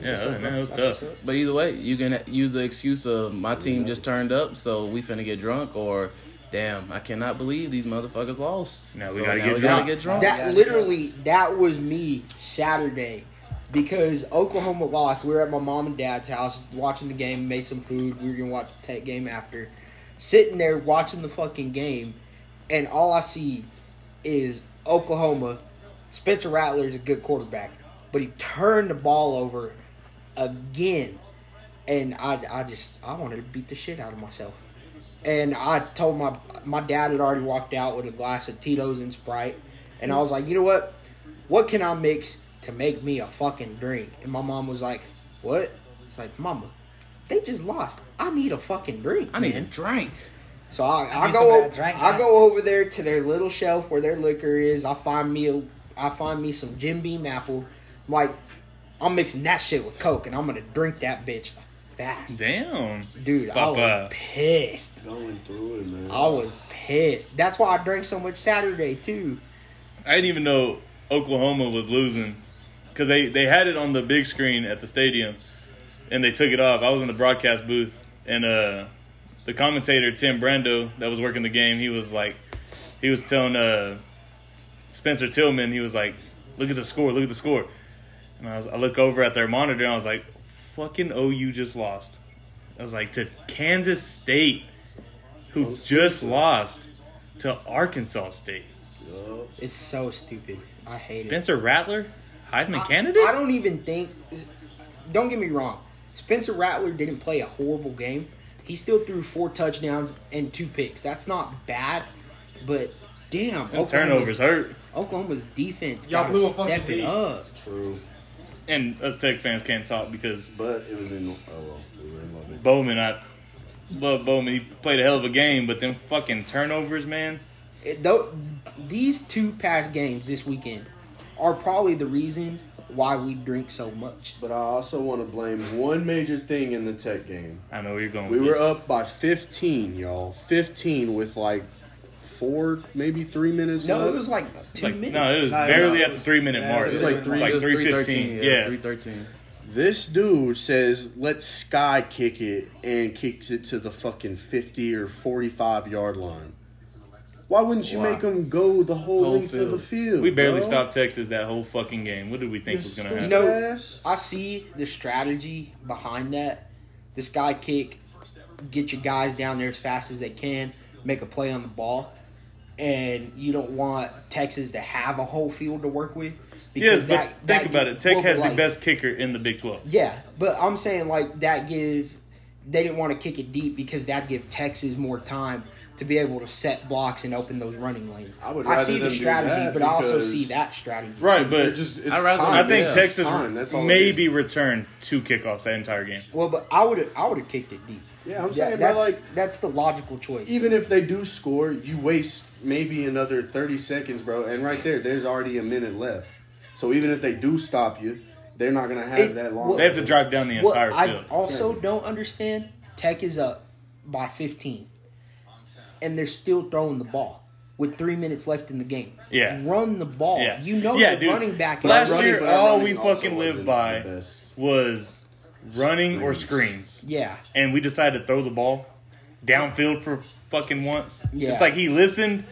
yeah, other than that, it was tough. But either way, you can use the excuse of my team just turned up, so we finna get drunk, or damn, I cannot believe these motherfuckers lost. Now we So gotta now get we drunk. gotta get drunk. That literally, that was me Saturday, because Oklahoma lost. We were at my mom and dad's house watching the game, made some food. We were gonna watch the Tech game after. Sitting there watching the fucking game, and all I see is Oklahoma. Spencer Rattler is a good quarterback, but he turned the ball over again, and I, I just, I wanted to beat the shit out of myself. And I told my my dad had already walked out with a glass of Tito's and Sprite, and I was like, you know what? What can I mix to make me a fucking drink? And my mom was like, what? It's like, mama, they just lost. I need a fucking drink. I need a drink. So I, I I, go some of o- that drink, I go over there to their little shelf where their liquor is. I find me a, I find me some Jim Beam apple. I'm like I'm mixing that shit with Coke and I'm gonna drink that bitch fast. Damn. Dude, I was pissed. Going through it, man. I was pissed. That's why I drank so much Saturday too. I didn't even know Oklahoma was losing because they, they had it on the big screen at the stadium and they took it off. I was in the broadcast booth and uh, the commentator Tim Brando that was working the game, he was like, he was telling uh, Spencer Tillman, he was like, "Look at the score, look at the score." And I was, I look over at their monitor, and I was like, "Fucking OU just lost." I was like, to Kansas State, who just lost to Arkansas State. It's so stupid. I hate it. Spencer Rattler, Heisman I- candidate. I don't even think. Don't get me wrong. Spencer Rattler didn't play a horrible game. He still threw four touchdowns and two picks. That's not bad, but damn, Them turnovers hurt, Oklahoma's defense Y'all got blew to a fucking step it up. True, and us Tech fans can't talk because but it was in. Oh well, we were in Lubbock. Bowman. I love Bowman. He played a hell of a game, but them fucking turnovers, man. It, though, these two past games this weekend are probably the reasons why we drink so much. But I also want to blame one major thing in the Tech game. I know where you're going. We with were this. up by 15, y'all. 15 with like four, maybe three minutes No, left. it was like two Like, minutes. no, it was barely no, at the three minute yeah, mark. it was like three- like it was three 313. Yeah, Yeah, 313. This dude says, "Let's Sky kick it and kicks it to the fucking 50 or 45 yard line. Why wouldn't you Wow. make them go the whole, Whole length of the field? we barely bro? stopped Texas that whole fucking game. What did we think was gonna happen? You happen? know- I see the strategy behind that. The sky kick, get your guys down there as fast as they can, make a play on the ball, and you don't want Texas to have a whole field to work with. yes, but that- think that about gi- it. Tech well, has like- the best kicker in the Big Twelve. Yeah, but I'm saying like that give they didn't want to kick it deep because that give Texas more time to be able to set blocks and open those running lanes. I would I see the strategy, but I also see that strategy. Right, They're but just, it's I'd rather- time. I think Yeah, Texas it's time. That's all maybe is. returned two kickoffs that entire game. Well, but I would have I would have kicked it deep. Yeah, I'm That- saying, but that's like, that's the logical choice. even if they do score, you waste maybe another 30 seconds, bro. And right there, there's already a minute left. So even if they do stop you, they're not going to have It- that long. well- They have to drive down the entire I field. I also don't understand, Tech is up by 15, and they're still throwing the ball with three minutes left in the game. Yeah. run the ball. Yeah. You know Yeah, the dude. running back. is Last running- year, all we fucking lived by was running or Screens. screens. yeah, and we decided to throw the ball downfield for fucking once. Yeah. It's like he listened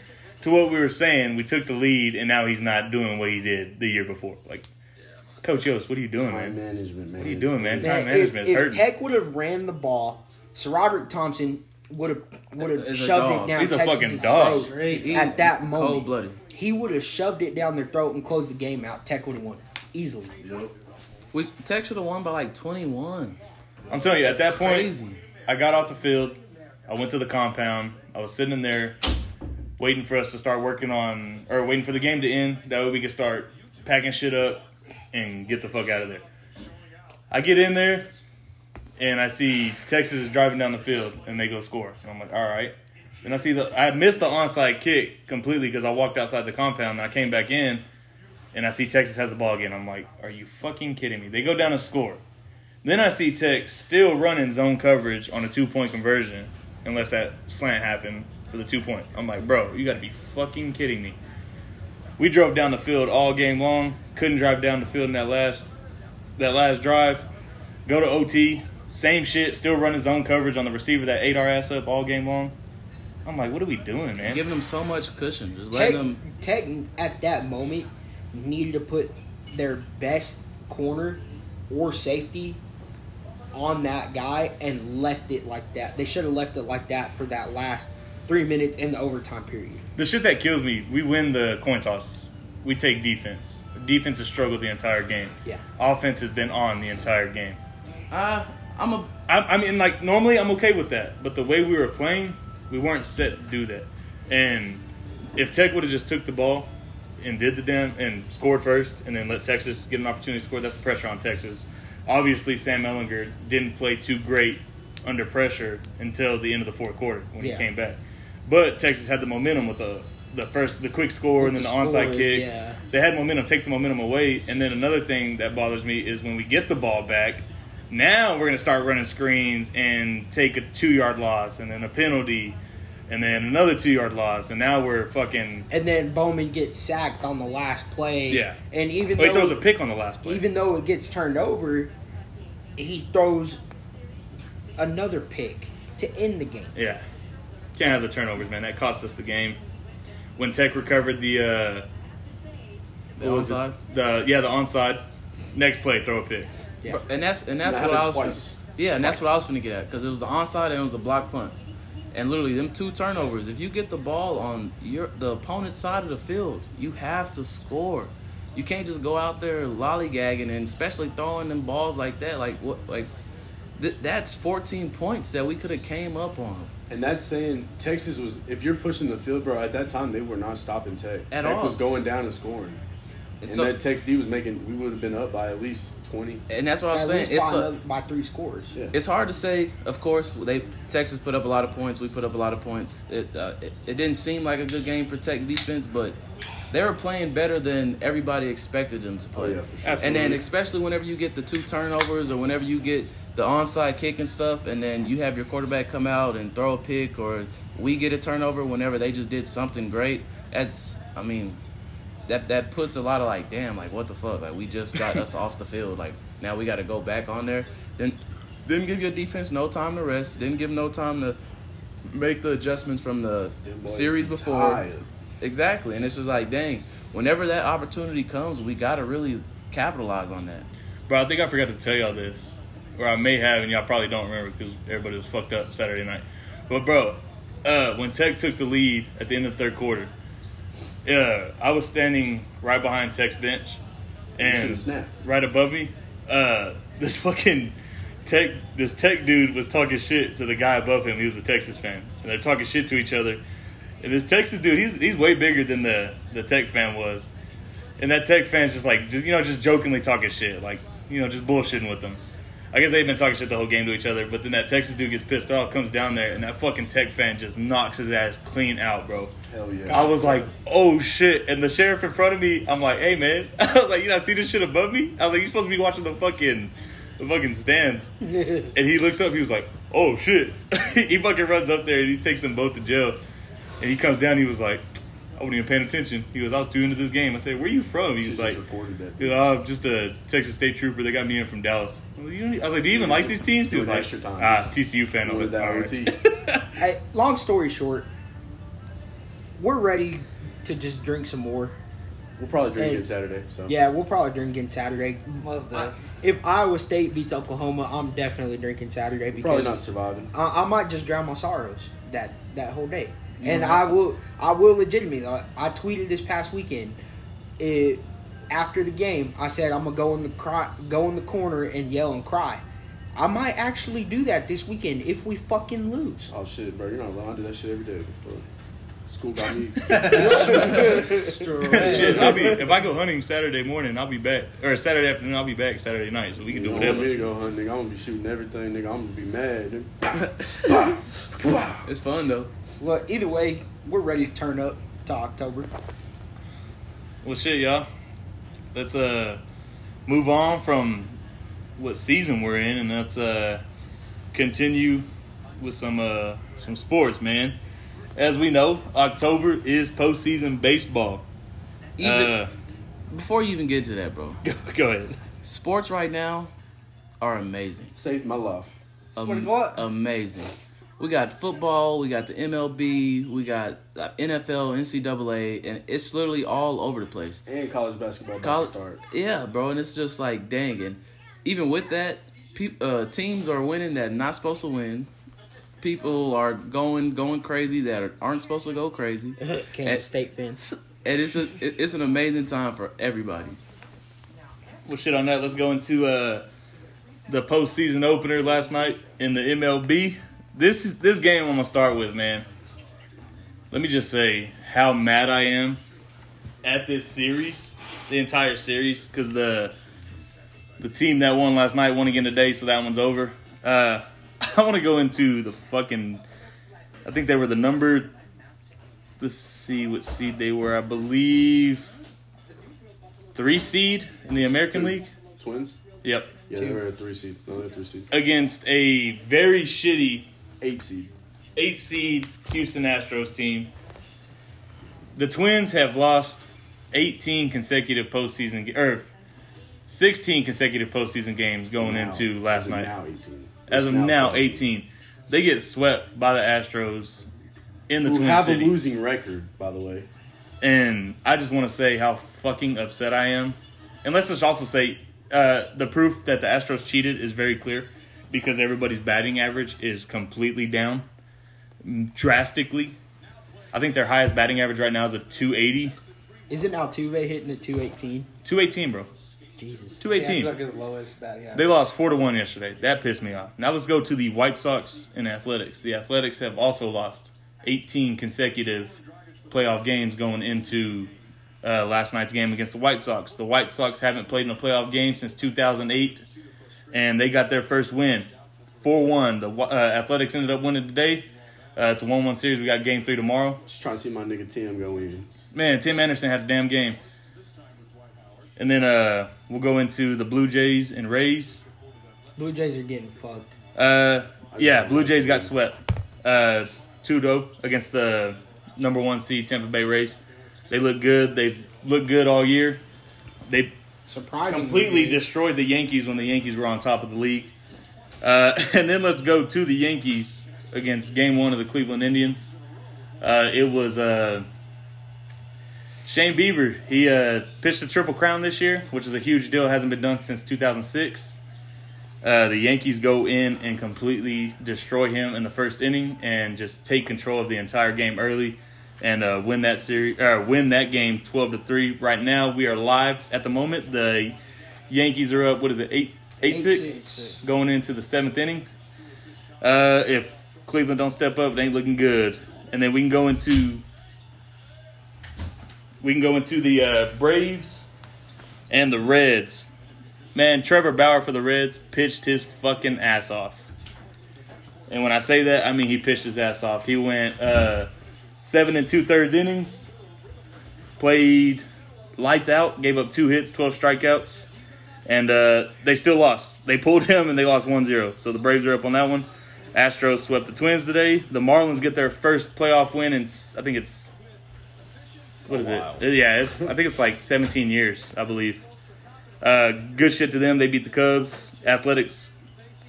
to what we were saying. We took the lead, and now he's not doing what he did the year before. Like, Coach Yost, what are you doing, Time man? management, man. What are you doing, man? Time Man, management if, is if hurting. Tech would have ran the ball, SaRodorick Thompson would have would have shoved dog. it down. He's a Texas's fucking dog. throat He- At that moment, cold blooded. he would have shoved it down their throat and closed the game out. Tech would have won easily. Yep. We Tech should have won by like 21. I'm telling you, at that point, Crazy. I got off the field. I went to the compound. I was sitting in there waiting for us to start working on, or waiting for the game to end. That way we could start packing shit up and get the fuck out of there. I get in there and I see Texas is driving down the field and they go score. And I'm like, all right. And I see the, I missed the onside kick completely because I walked outside the compound and I came back in and I see Texas has the ball again. I'm like, are you fucking kidding me? They go down and score. Then I see Tech still running zone coverage on a two point conversion, unless that slant happened for the two point. I'm like, bro, you got to be fucking kidding me. We drove down the field all game long. Couldn't drive down the field in that last that last drive. Go to OT, same shit. Still running zone coverage on the receiver that ate our ass up all game long. I'm like, what are we doing, man? Giving them so much cushion. Just Tech, letting them. Tech at that moment needed to put their best corner or safety on that guy and left it like that. They should have left it like that for that last three minutes in the overtime period. The shit that kills me, we win the coin toss. We take defense. Defense has struggled the entire game. Yeah. Offense has been on the entire game. Uh, I'm a. I, I mean, like normally I'm okay with that, but the way we were playing, we weren't set to do that. And if Tech would have just took the ball and did the damn and scored first, and then let Texas get an opportunity to score, that's the pressure on Texas. Obviously, Sam Ehlinger didn't play too great under pressure until the end of the fourth quarter when Yeah. he came back. But Texas had the momentum with the the first the quick score With and then the the, onside kick. yeah. They had momentum, take the momentum away. And then another thing that bothers me is when we get the ball back, now we're gonna start running screens and take a two yard loss and then a penalty and then another two yard loss and now we're fucking And then Bowman gets sacked on the last play. Yeah. And even oh, he though throws a pick on the last play. even though it gets turned over, he throws another pick. to end the game. Yeah. Can't have the turnovers, man. That cost us the game. When Tech recovered the uh The what was onside? it? The yeah, the onside. Next play, throw a pick. Yeah. And that's and that's That what I was. twice. Yeah, and that's what I was gonna get at because it was the onside and it was a block punt, and literally them two turnovers. If you get the ball on your the opponent's side of the field, you have to score. You can't just go out there lollygagging and especially throwing them balls like that. Like what? Like th- that's 14 points that we could have came up on. And that's saying Texas was. If you're pushing the field, bro, at that time they were not stopping Tech. At Tech all. was going down and scoring. And So- that Tech D was making. We would have been up by at least twenty. And that's what I'm At saying. least It's by, a, another, by three scores. Yeah. it's hard to say. Of course, they Texas put up a lot of points. We put up a lot of points. It uh, it, it didn't seem like a good game for Tech defense, but they were playing better than everybody expected them to play. Oh, yeah, for sure. And then especially whenever you get the two turnovers or whenever you get the onside kick and stuff, and then you have your quarterback come out and throw a pick, or we get a turnover whenever they just did something great. That's I mean. That, that puts a lot of like damn like what the fuck like we just got us off the field like now we got to go back on there then didn't give your defense no time to rest didn't give no time to make the adjustments from the series before tired. exactly and it's just like dang whenever that opportunity comes we got to really capitalize on that Bro, I think I forgot to tell y'all this. Or I may have, and y'all probably don't remember because everybody was fucked up Saturday night. But, bro, uh, when Tech took the lead at the end of the third quarter, uh, I was standing right behind Tech's bench. And right above me, uh, this fucking Tech, this Tech dude was talking shit to the guy above him. He was a Texas fan. And they're talking shit to each other. And this Texas dude, he's, he's way bigger than the, the Tech fan was. And that Tech fan's just like, just you know, just jokingly talking shit, like you know, just bullshitting with them. I guess they've been talking shit the whole game to each other, but then that Texas dude gets pissed off, comes down there, and that fucking Tech fan just knocks his ass clean out, bro. Hell yeah. I was like, oh shit. And the sheriff in front of me, I'm like, hey man. I was like, you not see this shit above me? I was like, you supposed to be watching the fucking the fucking stands. And he looks up, he was like, oh shit. he fucking runs up there and he takes them both to jail. And he comes down, he was like, I wasn't even paying attention. He goes, I was too into this game. I said, where are you from? He She was just like, reported that. Dude, I'm just a Texas State trooper. They got me in from Dallas. I was like, you know- I was like, do you even like these teams? He was like, extra time. ah, TCU fan. I was With like, that all OT. right. Hey, long story short, we're ready to just drink some more. We'll probably drink Hey. it Saturday. So Yeah, we'll probably drink again Saturday. Most I- if Iowa State beats Oklahoma, I'm definitely drinking Saturday because probably not surviving. I, I might just drown my sorrows that that whole day, and I will I will legitimately. I, I tweeted this past weekend. It, after the game, I said I'm gonna go in the cry, go in the corner and yell and cry. I might actually do that this weekend if we fucking lose. Oh shit, bro! You're not wrong. I do that shit every day. Bro. School got me. Shit, I'll be if I go hunting Saturday morning, I'll be back, or Saturday afternoon, I'll be back Saturday night, so we can You do don't want me whatever. to go hunting, nigga. I'm gonna be shooting everything, nigga. I'm gonna be mad. It's fun though Well, either way, we're ready to turn up to October. Well, shit, y'all. Let's uh move on from what season we're in, and let's uh continue with some uh some sports, man. As we know, October is postseason baseball. even Uh, before you even get to that bro go, go ahead. sports right now are amazing Saved my life. Swear Am- amazing. We got football, we got the MLB, we got uh, NFL, NCAA, and it's literally all over the place. And college basketball about College, to start. yeah, bro, and it's just like dang, and even with that, peop, uh, teams are winning that not supposed to win. People are going going crazy that are, aren't supposed to go crazy, and State fans. And it's just it, it's an amazing time for everybody. Well, shit on that. Let's go into uh, the postseason opener last night in the MLB. This is this game I'm gonna start with, man. Let me just say how mad I am at this series, the entire series, because the the team that won last night won again today, so that one's over. Uh, I want to go into the fucking. I think they were the number. Let's see what seed they were. I believe three seed in the American League. Twins? Yep. Yeah, they were a three seed. No, they're three seed. Against a very shitty Eight seed. eight seed Houston Astros team. The Twins have lost 18 consecutive postseason or 16 consecutive postseason games going Now. into last As night. Now 18. As of now, 17. 18. they get swept by the Astros in the Who Twin have City. a losing record, by the way. And I just want to say how fucking upset I am. And let's just also say uh, the proof that the Astros cheated is very clear because everybody's batting average is completely down drastically. I think their highest batting average right now is a 280. Isn't Altuve hitting at 218? 218, bro. Jesus. 218. Yeah, it's like his lowest batting average. They lost four to one yesterday. That pissed me off. Now let's go to the White Sox and Athletics. The Athletics have also lost 18 consecutive playoff games going into uh, last night's game against the White Sox. The White Sox haven't played in a playoff game since 2008, and they got their first win, four one. The uh, Athletics ended up winning today. Uh, it's a one one series. We got game three tomorrow. Just trying to see my nigga Tim go in. Man, Tim Anderson had a damn game. And then uh, we'll go into the Blue Jays and Rays. Blue Jays are getting fucked. Uh, yeah, Blue Jays got swept. Uh, 2 against the number one seed Tampa Bay Rays. They look good. They look good all year. They Surprisingly. completely destroyed the Yankees when the Yankees were on top of the league. Uh, and then let's go to the Yankees against Game One of the Cleveland Indians. Uh, it was uh, Shane Bieber. He uh, pitched a triple crown this year, which is a huge deal. Hasn't been done since 2006. Uh, the Yankees go in and completely destroy him in the first inning and just take control of the entire game early and uh, win that series or win that game 12 to 3 right now we are live at the moment. The yankees are up what is it 8 8 Eight, 6 six. going into the seventh inning. Uh, if cleveland don't step up it ain't looking good. And then we can go into we can go into the uh, braves and the reds. Man trevor bauer for the reds pitched his fucking ass off. And when i say that i mean he pitched his ass off. He went uh, seven and two thirds innings. Played lights out, gave up two hits, 12 strikeouts, and uh, they still lost. They pulled him and they lost 1 0. So the Braves are up on that one. Astros swept the Twins today. The Marlins get their first playoff win in, I think it's, what is it? Yeah, it's, I think it's like 17 years, I believe. Uh, good shit to them. They beat the Cubs. Athletics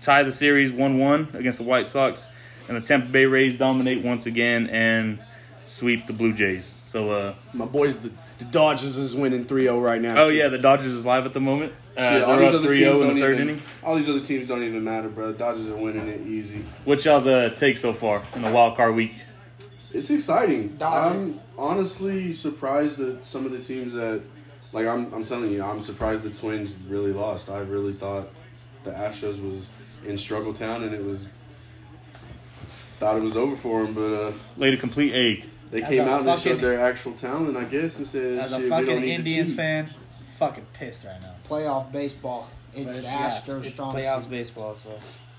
tie the series 1 1 against the White Sox. And the Tampa Bay Rays dominate once again and sweep the Blue Jays. So, uh, My boys, the, the Dodgers is winning 3-0 right now. oh too. yeah, the Dodgers is live at the moment. Uh, Shit, all they're these up other 3 teams 0 in don't the third even. inning. All these other teams don't even matter, bro. The Dodgers are winning it easy. What y'all's uh, take so far in the wild card week? It's exciting. Dodgers. I'm honestly surprised at some of the teams that, like I'm, I'm telling you, I'm surprised the Twins really lost. I really thought the Astros was in struggle town and it was thought it was over for them, but uh, Laid a complete egg. They As came a out and fucking- showed their actual talent, I guess, and said, As "Shit, a we don't fucking need Indians to cheat." fan, fucking pissed right now. Playoff baseball. It's But the yeah, Astros it's strong. playoffs baseball, so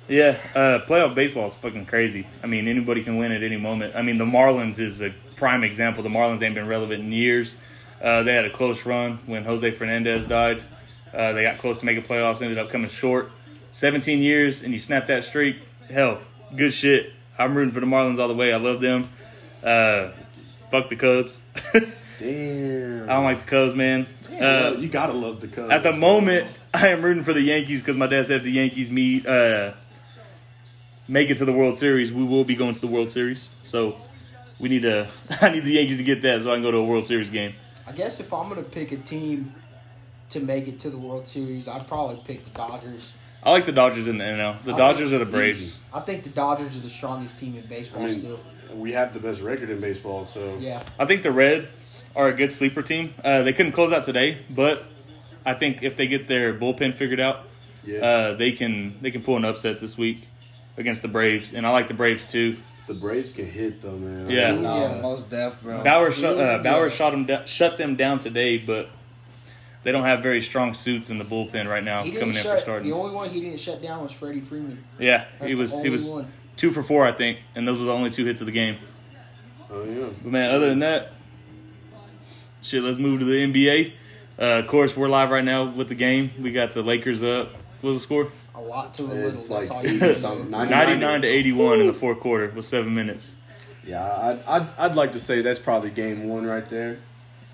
Yeah, uh, playoff baseball is fucking crazy. I mean, anybody can win at any moment. I mean, the Marlins is a prime example. The Marlins ain't been relevant in years. Uh, they had a close run when Jose Fernandez died. Uh, they got close to making playoffs, ended up coming short. 17 years, and you snap that streak. Hell, good shit. I'm rooting for the Marlins all the way. I love them. Uh, fuck the Cubs. Damn. I don't like the Cubs, man. Well, Uh, you gotta love the Cubs. at the moment, I am rooting for the Yankees because my dad said if the Yankees meet, uh, make it to the World Series, we will be going to the World Series. So we need to. I need the Yankees to get that so I can go to a World Series game. I guess if I'm gonna pick a team to make it to the World Series, I'd probably pick the Dodgers. I like the Dodgers in the NL. The I Dodgers think are the Braves. easy. I think the Dodgers are the strongest team in baseball I mean, still. We have the best record in baseball, so Yeah. I think the Reds are a good sleeper team. Uh, they couldn't close out today, but I think if they get their bullpen figured out, yeah. uh, they can they can pull an upset this week against the Braves. And I like the Braves too. the Braves can hit though, man. Yeah. I mean, no, Yeah. most deaf, bro. Bauer shut uh, Yeah. Bauer shot them down, shut them down today, but they don't have very strong suits in the bullpen right now coming didn't in for starting. The only one he didn't shut down was Freddie Freeman. yeah, That's he the was he was one. Two for four, I think, and those were the only two hits of the game. Oh yeah. But man, other than that, shit. Let's move to the NBA. Uh, of course, we're live right now with the game. We got the Lakers up. What was the score? A lot to a little. It's That's like all you 80 something, do. 99 Ninety-nine to eighty-one in the fourth quarter with seven minutes. Yeah, I'd, I'd, I'd like to say that's probably game one right there.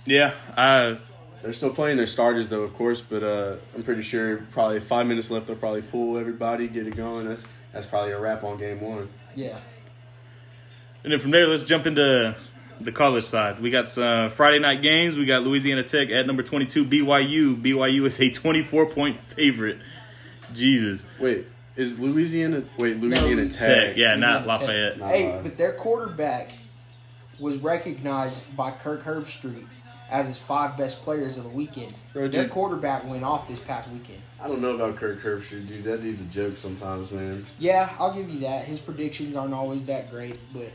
Yeah, I They're still playing their starters though, of course, but uh, I'm pretty sure probably five minutes left. They'll probably pull everybody, get it going. That's that's probably a wrap on game one. Yeah. And then from there, let's jump into the college side. We got some Friday night games. We got Louisiana Tech at number 22, BYU. BYU is a 24 point favorite. Jesus. Wait, is Louisiana? Wait, Louisiana No, Tech. Tech, yeah, not Louisiana Tech. Lafayette. Nah. Hey, but their quarterback was recognized by Kirk Herbstreit as his five best players of the weekend. Bro, Their dude. quarterback went off this past weekend. I don't know about Kirk Herbstreit, dude. That dude's a joke sometimes, man. Yeah, I'll give you that. His predictions aren't always that great, but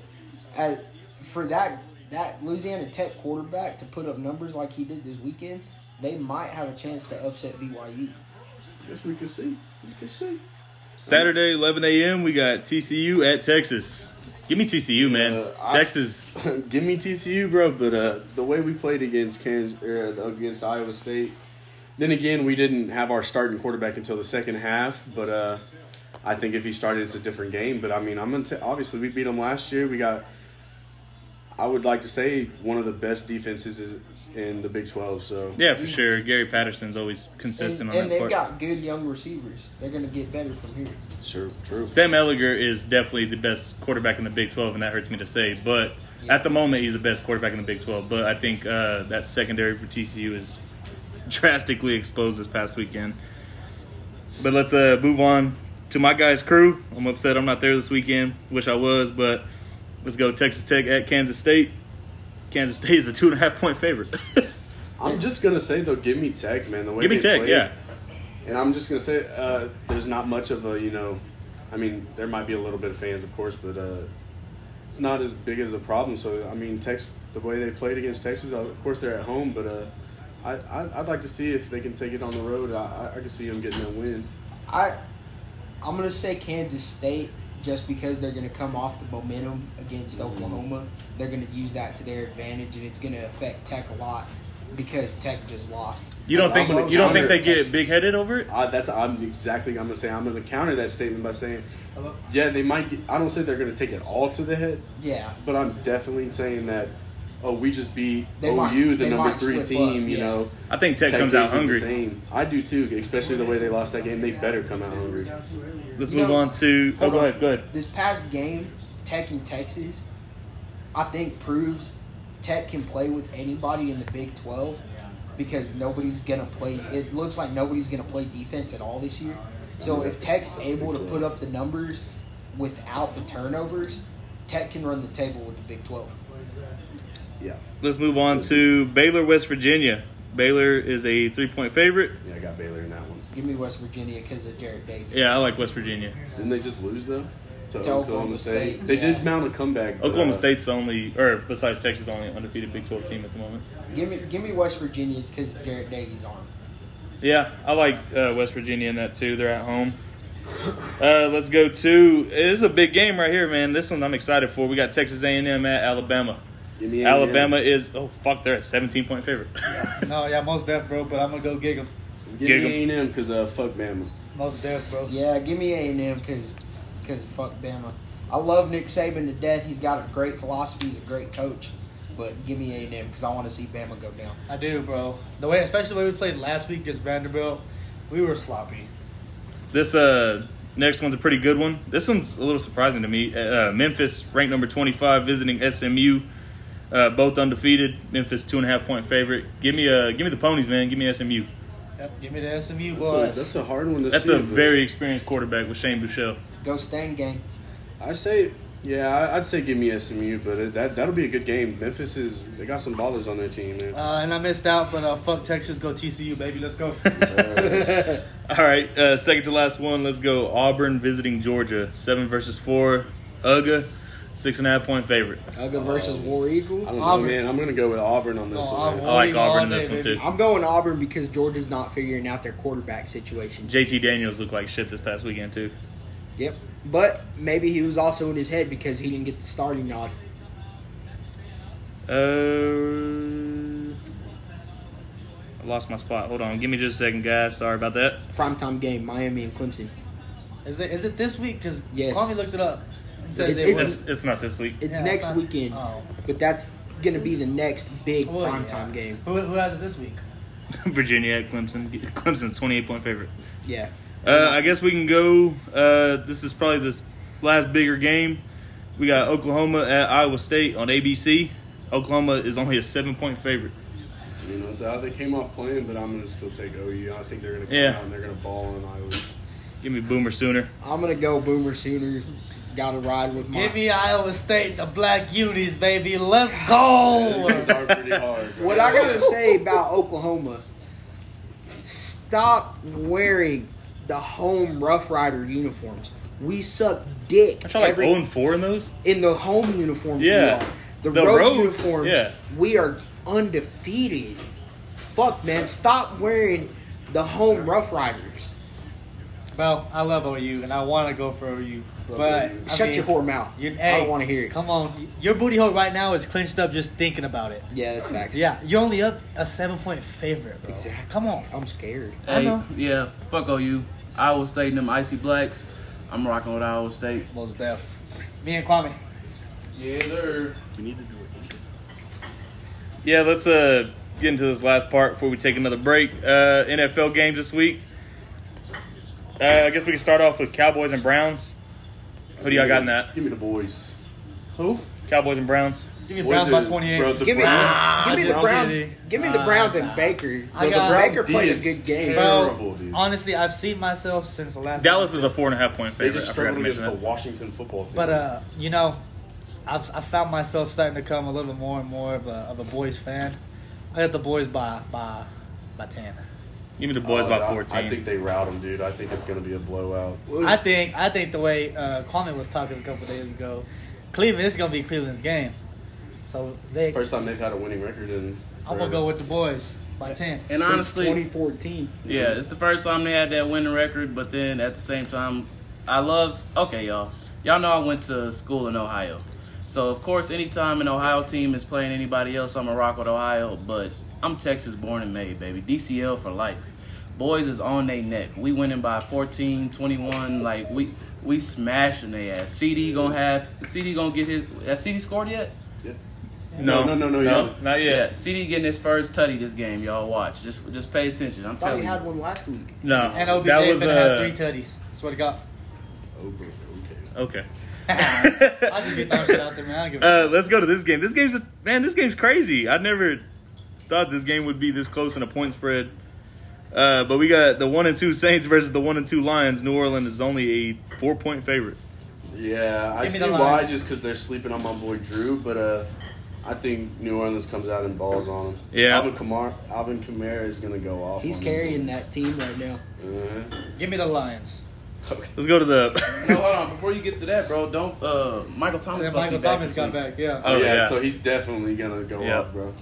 as, for that that Louisiana Tech quarterback to put up numbers like he did this weekend, they might have a chance to upset BYU. Guess we can see. We can see. Saturday, 11 a.m., we got TCU at Texas. Give me TCU, man. Uh, I- Texas. Give me TCU, bro. But uh, the way we played against Kansas, uh, against Iowa State, then again, we didn't have our starting quarterback until the second half. But uh, I think if he started, it's a different game. But I mean, I'm gonna t- obviously we beat them last year. We got, I would like to say, one of the best defenses is in the Big Twelve. So Yeah, for sure. Gary Patterson's always consistent And, and on that they've court. got good young receivers. They're going to get better from here. sure, true. Sam Ehlinger is definitely the best quarterback in the Big 12, and that hurts me to say. But Yeah. at the moment, he's the best quarterback in the Big 12. But I think uh, that secondary for TCU is drastically exposed this past weekend. But let's uh, move on to my guys' crew. I'm upset I'm not there this weekend. Wish I was, but let's go Texas Tech at Kansas State. Kansas State is a two and a half point favorite. I'm just gonna say though, give me Tech, man. The way Give me Tech, played. yeah. And I'm just gonna say, uh, there's not much of a, you know, I mean, there might be a little bit of fans, of course, but uh, it's not as big as a problem. So I mean, Tex, the way they played against Texas, of course they're at home, but uh, I, I I'd like to see if they can take it on the road. I I, I can see them getting a win. I I'm gonna say Kansas State just because they're gonna come off the momentum against Mm-hmm. Oklahoma. They're gonna use that to their advantage, and it's gonna affect Tech a lot because Tech just lost. You don't think you don't think they get big headed over it? I, that's I'm exactly I'm gonna say I'm gonna counter that statement by saying, yeah, they might. Get, I don't say they're gonna take it all to the head, Yeah, but I'm definitely saying that. Oh, we just beat They OU, might- the number three team. up, You yeah. know, I think Tech, Tech comes out the hungry. same. I do too, especially the way they lost that game. They better come out hungry. Let's You move know- on to. Oh, Hold go on. ahead. Go ahead. this past game, Tech and Texas, I think proves Tech can play with anybody in the Big Twelve because nobody's gonna play. It looks like nobody's gonna play defense at all this year. So if Tech's able to put up the numbers without the turnovers, Tech can run the table with the Big Twelve. Yeah, Let's move on to Baylor, West Virginia. Baylor is a three point favorite. yeah, I got Baylor in that one. Give me West Virginia because of Jared Davis. Yeah, I like West Virginia. Didn't they just lose though? To, Oklahoma Oklahoma State. State, They yeah. did mount a comeback. but, Oklahoma uh, State's the only, or besides Texas, the only undefeated Big 12 team at the moment. Give me give me West Virginia because of Jared Davies' arm. Yeah, I like uh, West Virginia in that too. They're at home. Uh, let's go to. It is a big game right here, man. This one I'm excited for. We got Texas A&M at Alabama. Give me Alabama is oh fuck, they're a 17 point favorite. No, yeah, most def, bro. But I'm gonna go gig 'em. Give Gig 'em. me A&M because uh, fuck Bama. Most def, bro. Yeah, give me A and M because because fuck Bama. I love Nick Saban to death. He's got a great philosophy. He's a great coach. But give me A and M because I want to see Bama go down. I do, bro. The way, especially the way we played last week against Vanderbilt, we were sloppy. This uh next one's a pretty good one. This one's a little surprising to me. Uh, Memphis ranked number 25, visiting SMU. Uh, both undefeated. Memphis two and a half point favorite. Give me a give me the ponies, man. Give me SMU. Yep, give me the SMU That's a, that's a hard one to That's see. a but very experienced quarterback with Shane Buechele. Go Stang gang. I say, yeah, I- I'd say give me SMU, but it, that that'll be a good game. Memphis is they got some ballers on their team, man. uh, and I missed out, but uh, fuck Texas, go TCU, baby. Let's go. All right, uh, second to last one. Let's go. Auburn visiting Georgia. Seven versus four. UGA, six and a half point favorite. Uga versus War Eagle. I Eagle. don't know, Auburn. man. I'm gonna go with Auburn on this Oh, one. Auburn. I like Auburn in this one too. I'm going Auburn because Georgia's not figuring out their quarterback situation. JT Daniels looked like shit this past weekend too. Yep. But maybe he was also in his head because he didn't get the starting nod. Uh, I lost my spot. Hold on, give me just a second, guys. Sorry about that. Primetime game, Miami and Clemson. Is it is it this week? Because Yes. Kwame looked it up. And said It's- it's- It's, it's not this week. It's Yeah, next not- weekend, Oh. but that's gonna be the next big Well, yeah. primetime game. Who, who has it this week? Virginia at Clemson. Clemson's 28 point favorite. Yeah. Uh, I guess we can go. Uh, this is probably this last bigger game. We got Oklahoma at Iowa State on ABC. Oklahoma is only a seven point favorite. You know, they- they came off playing, but I'm gonna still take OU. I think they're gonna come Yeah. out and they're gonna ball in Iowa. Give me Boomer Sooner. I'm gonna go Boomer Sooners. Got to ride with my. Give me Iowa State, the Black Unis, baby. Let's go. These are pretty hard. What I gotta say about Oklahoma, stop wearing the home Rough Rider uniforms. We suck dick I try like every, 0 and 4 in those. in the home uniforms. Yeah. we are. The, The road, road, uniforms. yeah. we are undefeated. Fuck man, stop wearing the home Rough Riders. Well, I love OU and I want to go for OU, but I Shut mean, your whore mouth. you- I don't want to hear it. Come on, your booty hole right now is clenched up just thinking about it. Yeah, that's facts. Yeah, you're only up a seven point favorite, bro. Exactly. Come on. I'm scared. I know. yeah, fuck OU. Iowa State and them icy blacks. I'm rocking with Iowa State. Most deaf. Me and Kwame. Yeah, sir. We need to do it. Yeah, let's uh get into this last part before we take another break. Uh, NFL games this week. Uh, I guess we can start off with Cowboys and Browns. Who do y'all got in that? Give me the boys. Who? Cowboys and Browns. Give me What Browns by 28. bro? The Give me, Browns- give me the just Browns. kidding. Give me the Browns and Baker. I got- the Baker D played a good game. Terrible, dude. honestly, I've seen myself since the last. Dallas is a four and a half point favorite. They just I forgot to struggled against the. Washington football team. But uh, you know, I've I found myself starting to come a little bit more and more of a of a boys fan. I got the boys by by by ten. Give me the boys Oh, by 14. I think they route them, dude. I think it's gonna be a blowout. I think I think the way uh, Kwame was talking a couple days ago, Cleveland this is gonna be Cleveland's game. So they, First time they've had a winning record in. I'm gonna go with the boys by ten. And Since honestly, 2014. Yeah, it's the first time they had that winning record, but then at the same time, I love. Okay, y'all. Y'all know I went to school in Ohio. So, of course, anytime an Ohio team is playing anybody else, I'm a rock with Ohio, but I'm Texas born and made, baby. DCL for life. Boys is on their neck. We winning by 14, 21. Like, we we smashing their ass. CD gonna have. CD gonna get his. Has CD scored yet? no, No, no, no, no, he hasn't. not Yeah, yet. CD getting his first tutty this game, y'all. Watch. Just just pay attention. I'm I thought telling he you. had one last week. No, And OBJ that was gonna have uh, three tutties. Swear to God. Bro, okay. okay. I just get that shit out there, man. I give Uh, let's go to this game. This game's a, man. This game's crazy. I never thought this game would be this close in a point spread. Uh, but we got the one and two Saints versus the one and two Lions. New Orleans is only a four point favorite. Yeah, I see why just because they're sleeping on my boy Drew, but uh, I think New Orleans comes out and balls on them. Yeah. Alvin Kamara, Alvin Kamara is gonna go off. He's on carrying him. that team right now. Uh-huh. Give me the Lions. Okay. Let's go to the. No, hold on. Before you get to that, bro, don't. Uh, Michael Thomas. And supposed to Michael back Thomas got week. back. Yeah. Oh, yeah, yeah. so he's definitely gonna go Yeah. off, bro.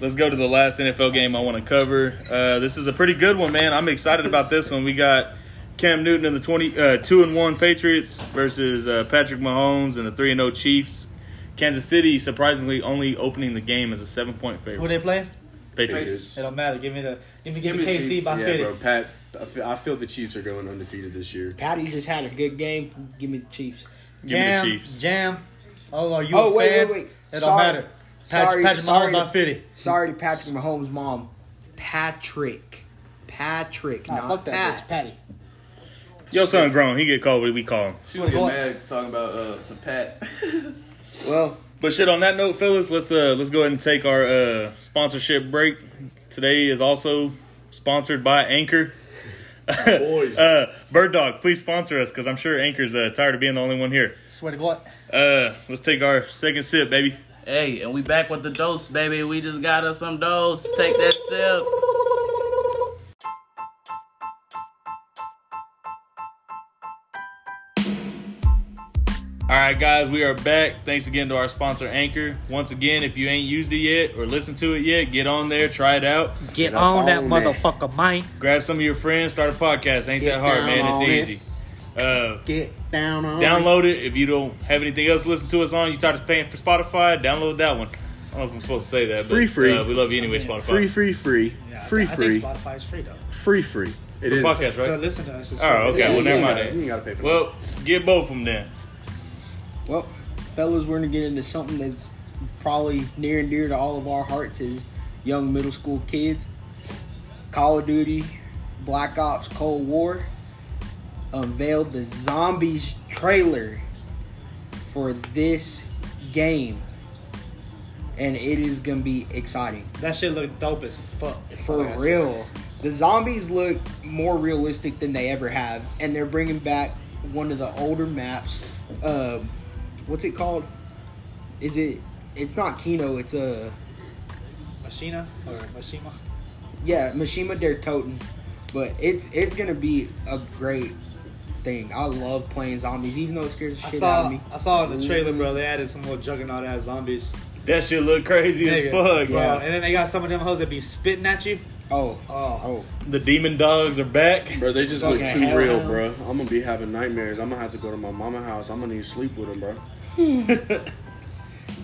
Let's go to the last NFL game I want to cover. Uh, this is a pretty good one, man. I'm excited about this one. We got Cam Newton and the 20, uh, two and one Patriots versus uh, Patrick Mahomes and the three and zero Chiefs. Kansas City surprisingly only opening the game as a seven point favorite. Who favorite. they play? Patriots. It don't matter. Give me the give me give, Give me me the KC Chiefs. by yeah, fifty. bro. Pat, I feel, I feel the Chiefs are going undefeated this year. Patty just had a good game. Give me the Chiefs. Give me the Chiefs. Jam. Oh, are you Oh, a wait, fan? wait, wait. It don't matter. Patrick, Sorry, Patrick sorry Mahomes to- by fifty. Sorry to Patrick Mahomes' mom. Patrick. Patrick, Nah, not fuck that Pat. Patty. Your son grown. He get called what we call him. She was Go getting mad talking about uh, some Pat. Well, But shit. On that note, fellas, let's uh let's go ahead and take our uh sponsorship break. Today is also sponsored by Anchor. Boys. uh, Bird Dog, please sponsor us because I'm sure Anchor's uh, tired of being the only one here. Swear to God. Uh, let's take our second sip, baby. Hey, and we back with the dose, baby. We just got us some dose. Take that sip. All right, guys, we are back. Thanks again to our sponsor, Anchor. Once again, if you ain't used it yet or listened to it yet, get on there, try it out. Get up on that on that. motherfucker, man. Grab some of your friends, start a podcast. Ain't Get that hard, man. It's easy. it. Easy. Uh, get down on download it. If you don't have anything else to listen to us on, you tired of paying for Spotify, download that one. I don't know if I'm supposed to say that, but Free, free. Uh, we love you anyway, Spotify. Free, free, free. free, I free. think Spotify is free though. Free, free. It For is. podcast, right? To listen to us. Is Oh, okay. Yeah, well, never mind. You then. ain't gotta pay for that. Well, get both of them then. Well, fellas, we're gonna get into something that's probably near and dear to all of our hearts as young middle school kids. Call of Duty, Black Ops Cold War unveiled the Zombies trailer for this game, and it is gonna be exciting That shit look dope as fuck. for real. The zombies look more realistic than they ever have, and they're bringing back one of the older maps. Um, what's it called? Is it? It's not Kino. It's a Machina or Mashima. yeah, Mishima der Toten. But it's it's gonna be a great thing. I love playing zombies, even though it scares the I shit out of me. I saw in the trailer, bro. They added some little juggernaut ass zombies. That shit look crazy as Nigga. fuck. Bro, Yeah. and then they got some of them hoes that be spitting at you. Oh, Oh, oh, The demon dogs are back. Bro, they just look too hell, real, hell. bro. I'm gonna be having nightmares. I'm gonna have to go to my mama house. I'm gonna need to sleep with them, bro.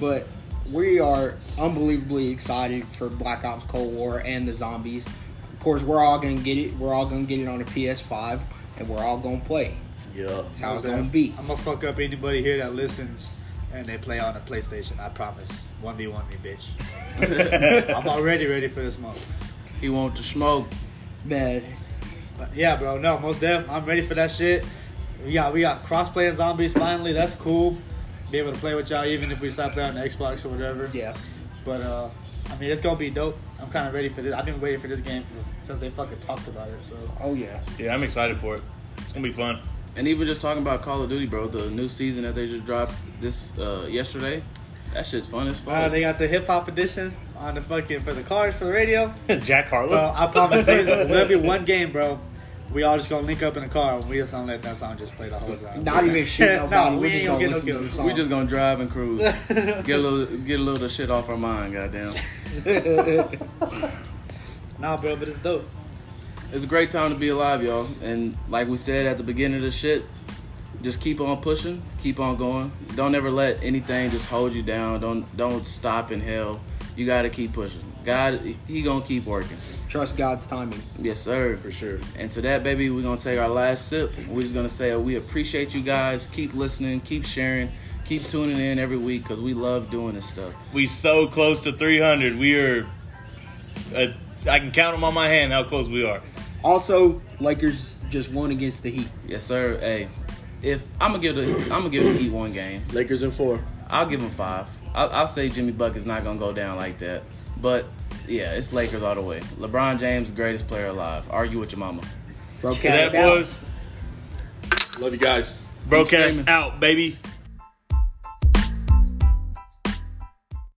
but we are unbelievably excited for Black Ops Cold War and the zombies. Of course, we're all gonna get it. We're all gonna get it on a PS5, and we're all gonna play. Yeah. That's how it's gonna be. I'm gonna fuck up anybody here that listens and they play on a PlayStation. I promise. One v one me, bitch. I'm already ready for this month. He want to smoke. Man, But yeah, bro. No, most def. I'm ready for that shit. We got we got cross playing zombies finally. That's cool. Be able to play with y'all even if we stop there on the Xbox or whatever. yeah. But uh, I mean, it's gonna be dope. I'm kind of ready for this. I've been waiting for this game for, since they fucking talked about it. So Oh yeah. Yeah, I'm excited for it. It's gonna be fun. And even just talking about Call of Duty, bro, the new season that they just dropped this uh, yesterday, that shit's fun as fuck. uh, they got the hip hop edition on the fucking for the cars for the radio. Jack Harlow. Well, I promise you, there'll be one game, bro. We all just gonna link up in the car and we just gonna let that song just play the whole time. Not even shoot No, nobody. we We're ain't just gonna gonna get no listen to kills. the song. we just gonna drive and cruise, get a little, get a little of the shit off our mind. Goddamn, Nah, bro, but it's dope. it's a great time to be alive, y'all. And like we said at the beginning of the shit, just keep on pushing, keep on going. Don't ever let anything just hold you down. Don't don't stop in hell. You got to keep pushing. God, he gonna keep working. Trust God's timing. Yes, sir. For sure. And to that, baby, we're gonna take our last sip. We're just gonna say we appreciate you guys. Keep listening, keep sharing, keep tuning in every week because we love doing this stuff. we so close to 300. We are. Uh, I can count them on my hand how close we are. Also, Lakers just won against the Heat. Yes, sir. Hey, if I'm gonna give the I'm gonna give the Heat one game, Lakers in four. I'll give them five. I'll, I'll say Jimmy Buck is not gonna go down like that. But yeah, it's Lakers all the way. LeBron James, greatest player alive. Argue with your mama. See Brocast that, out. boys? Love you guys. Brocast out, baby.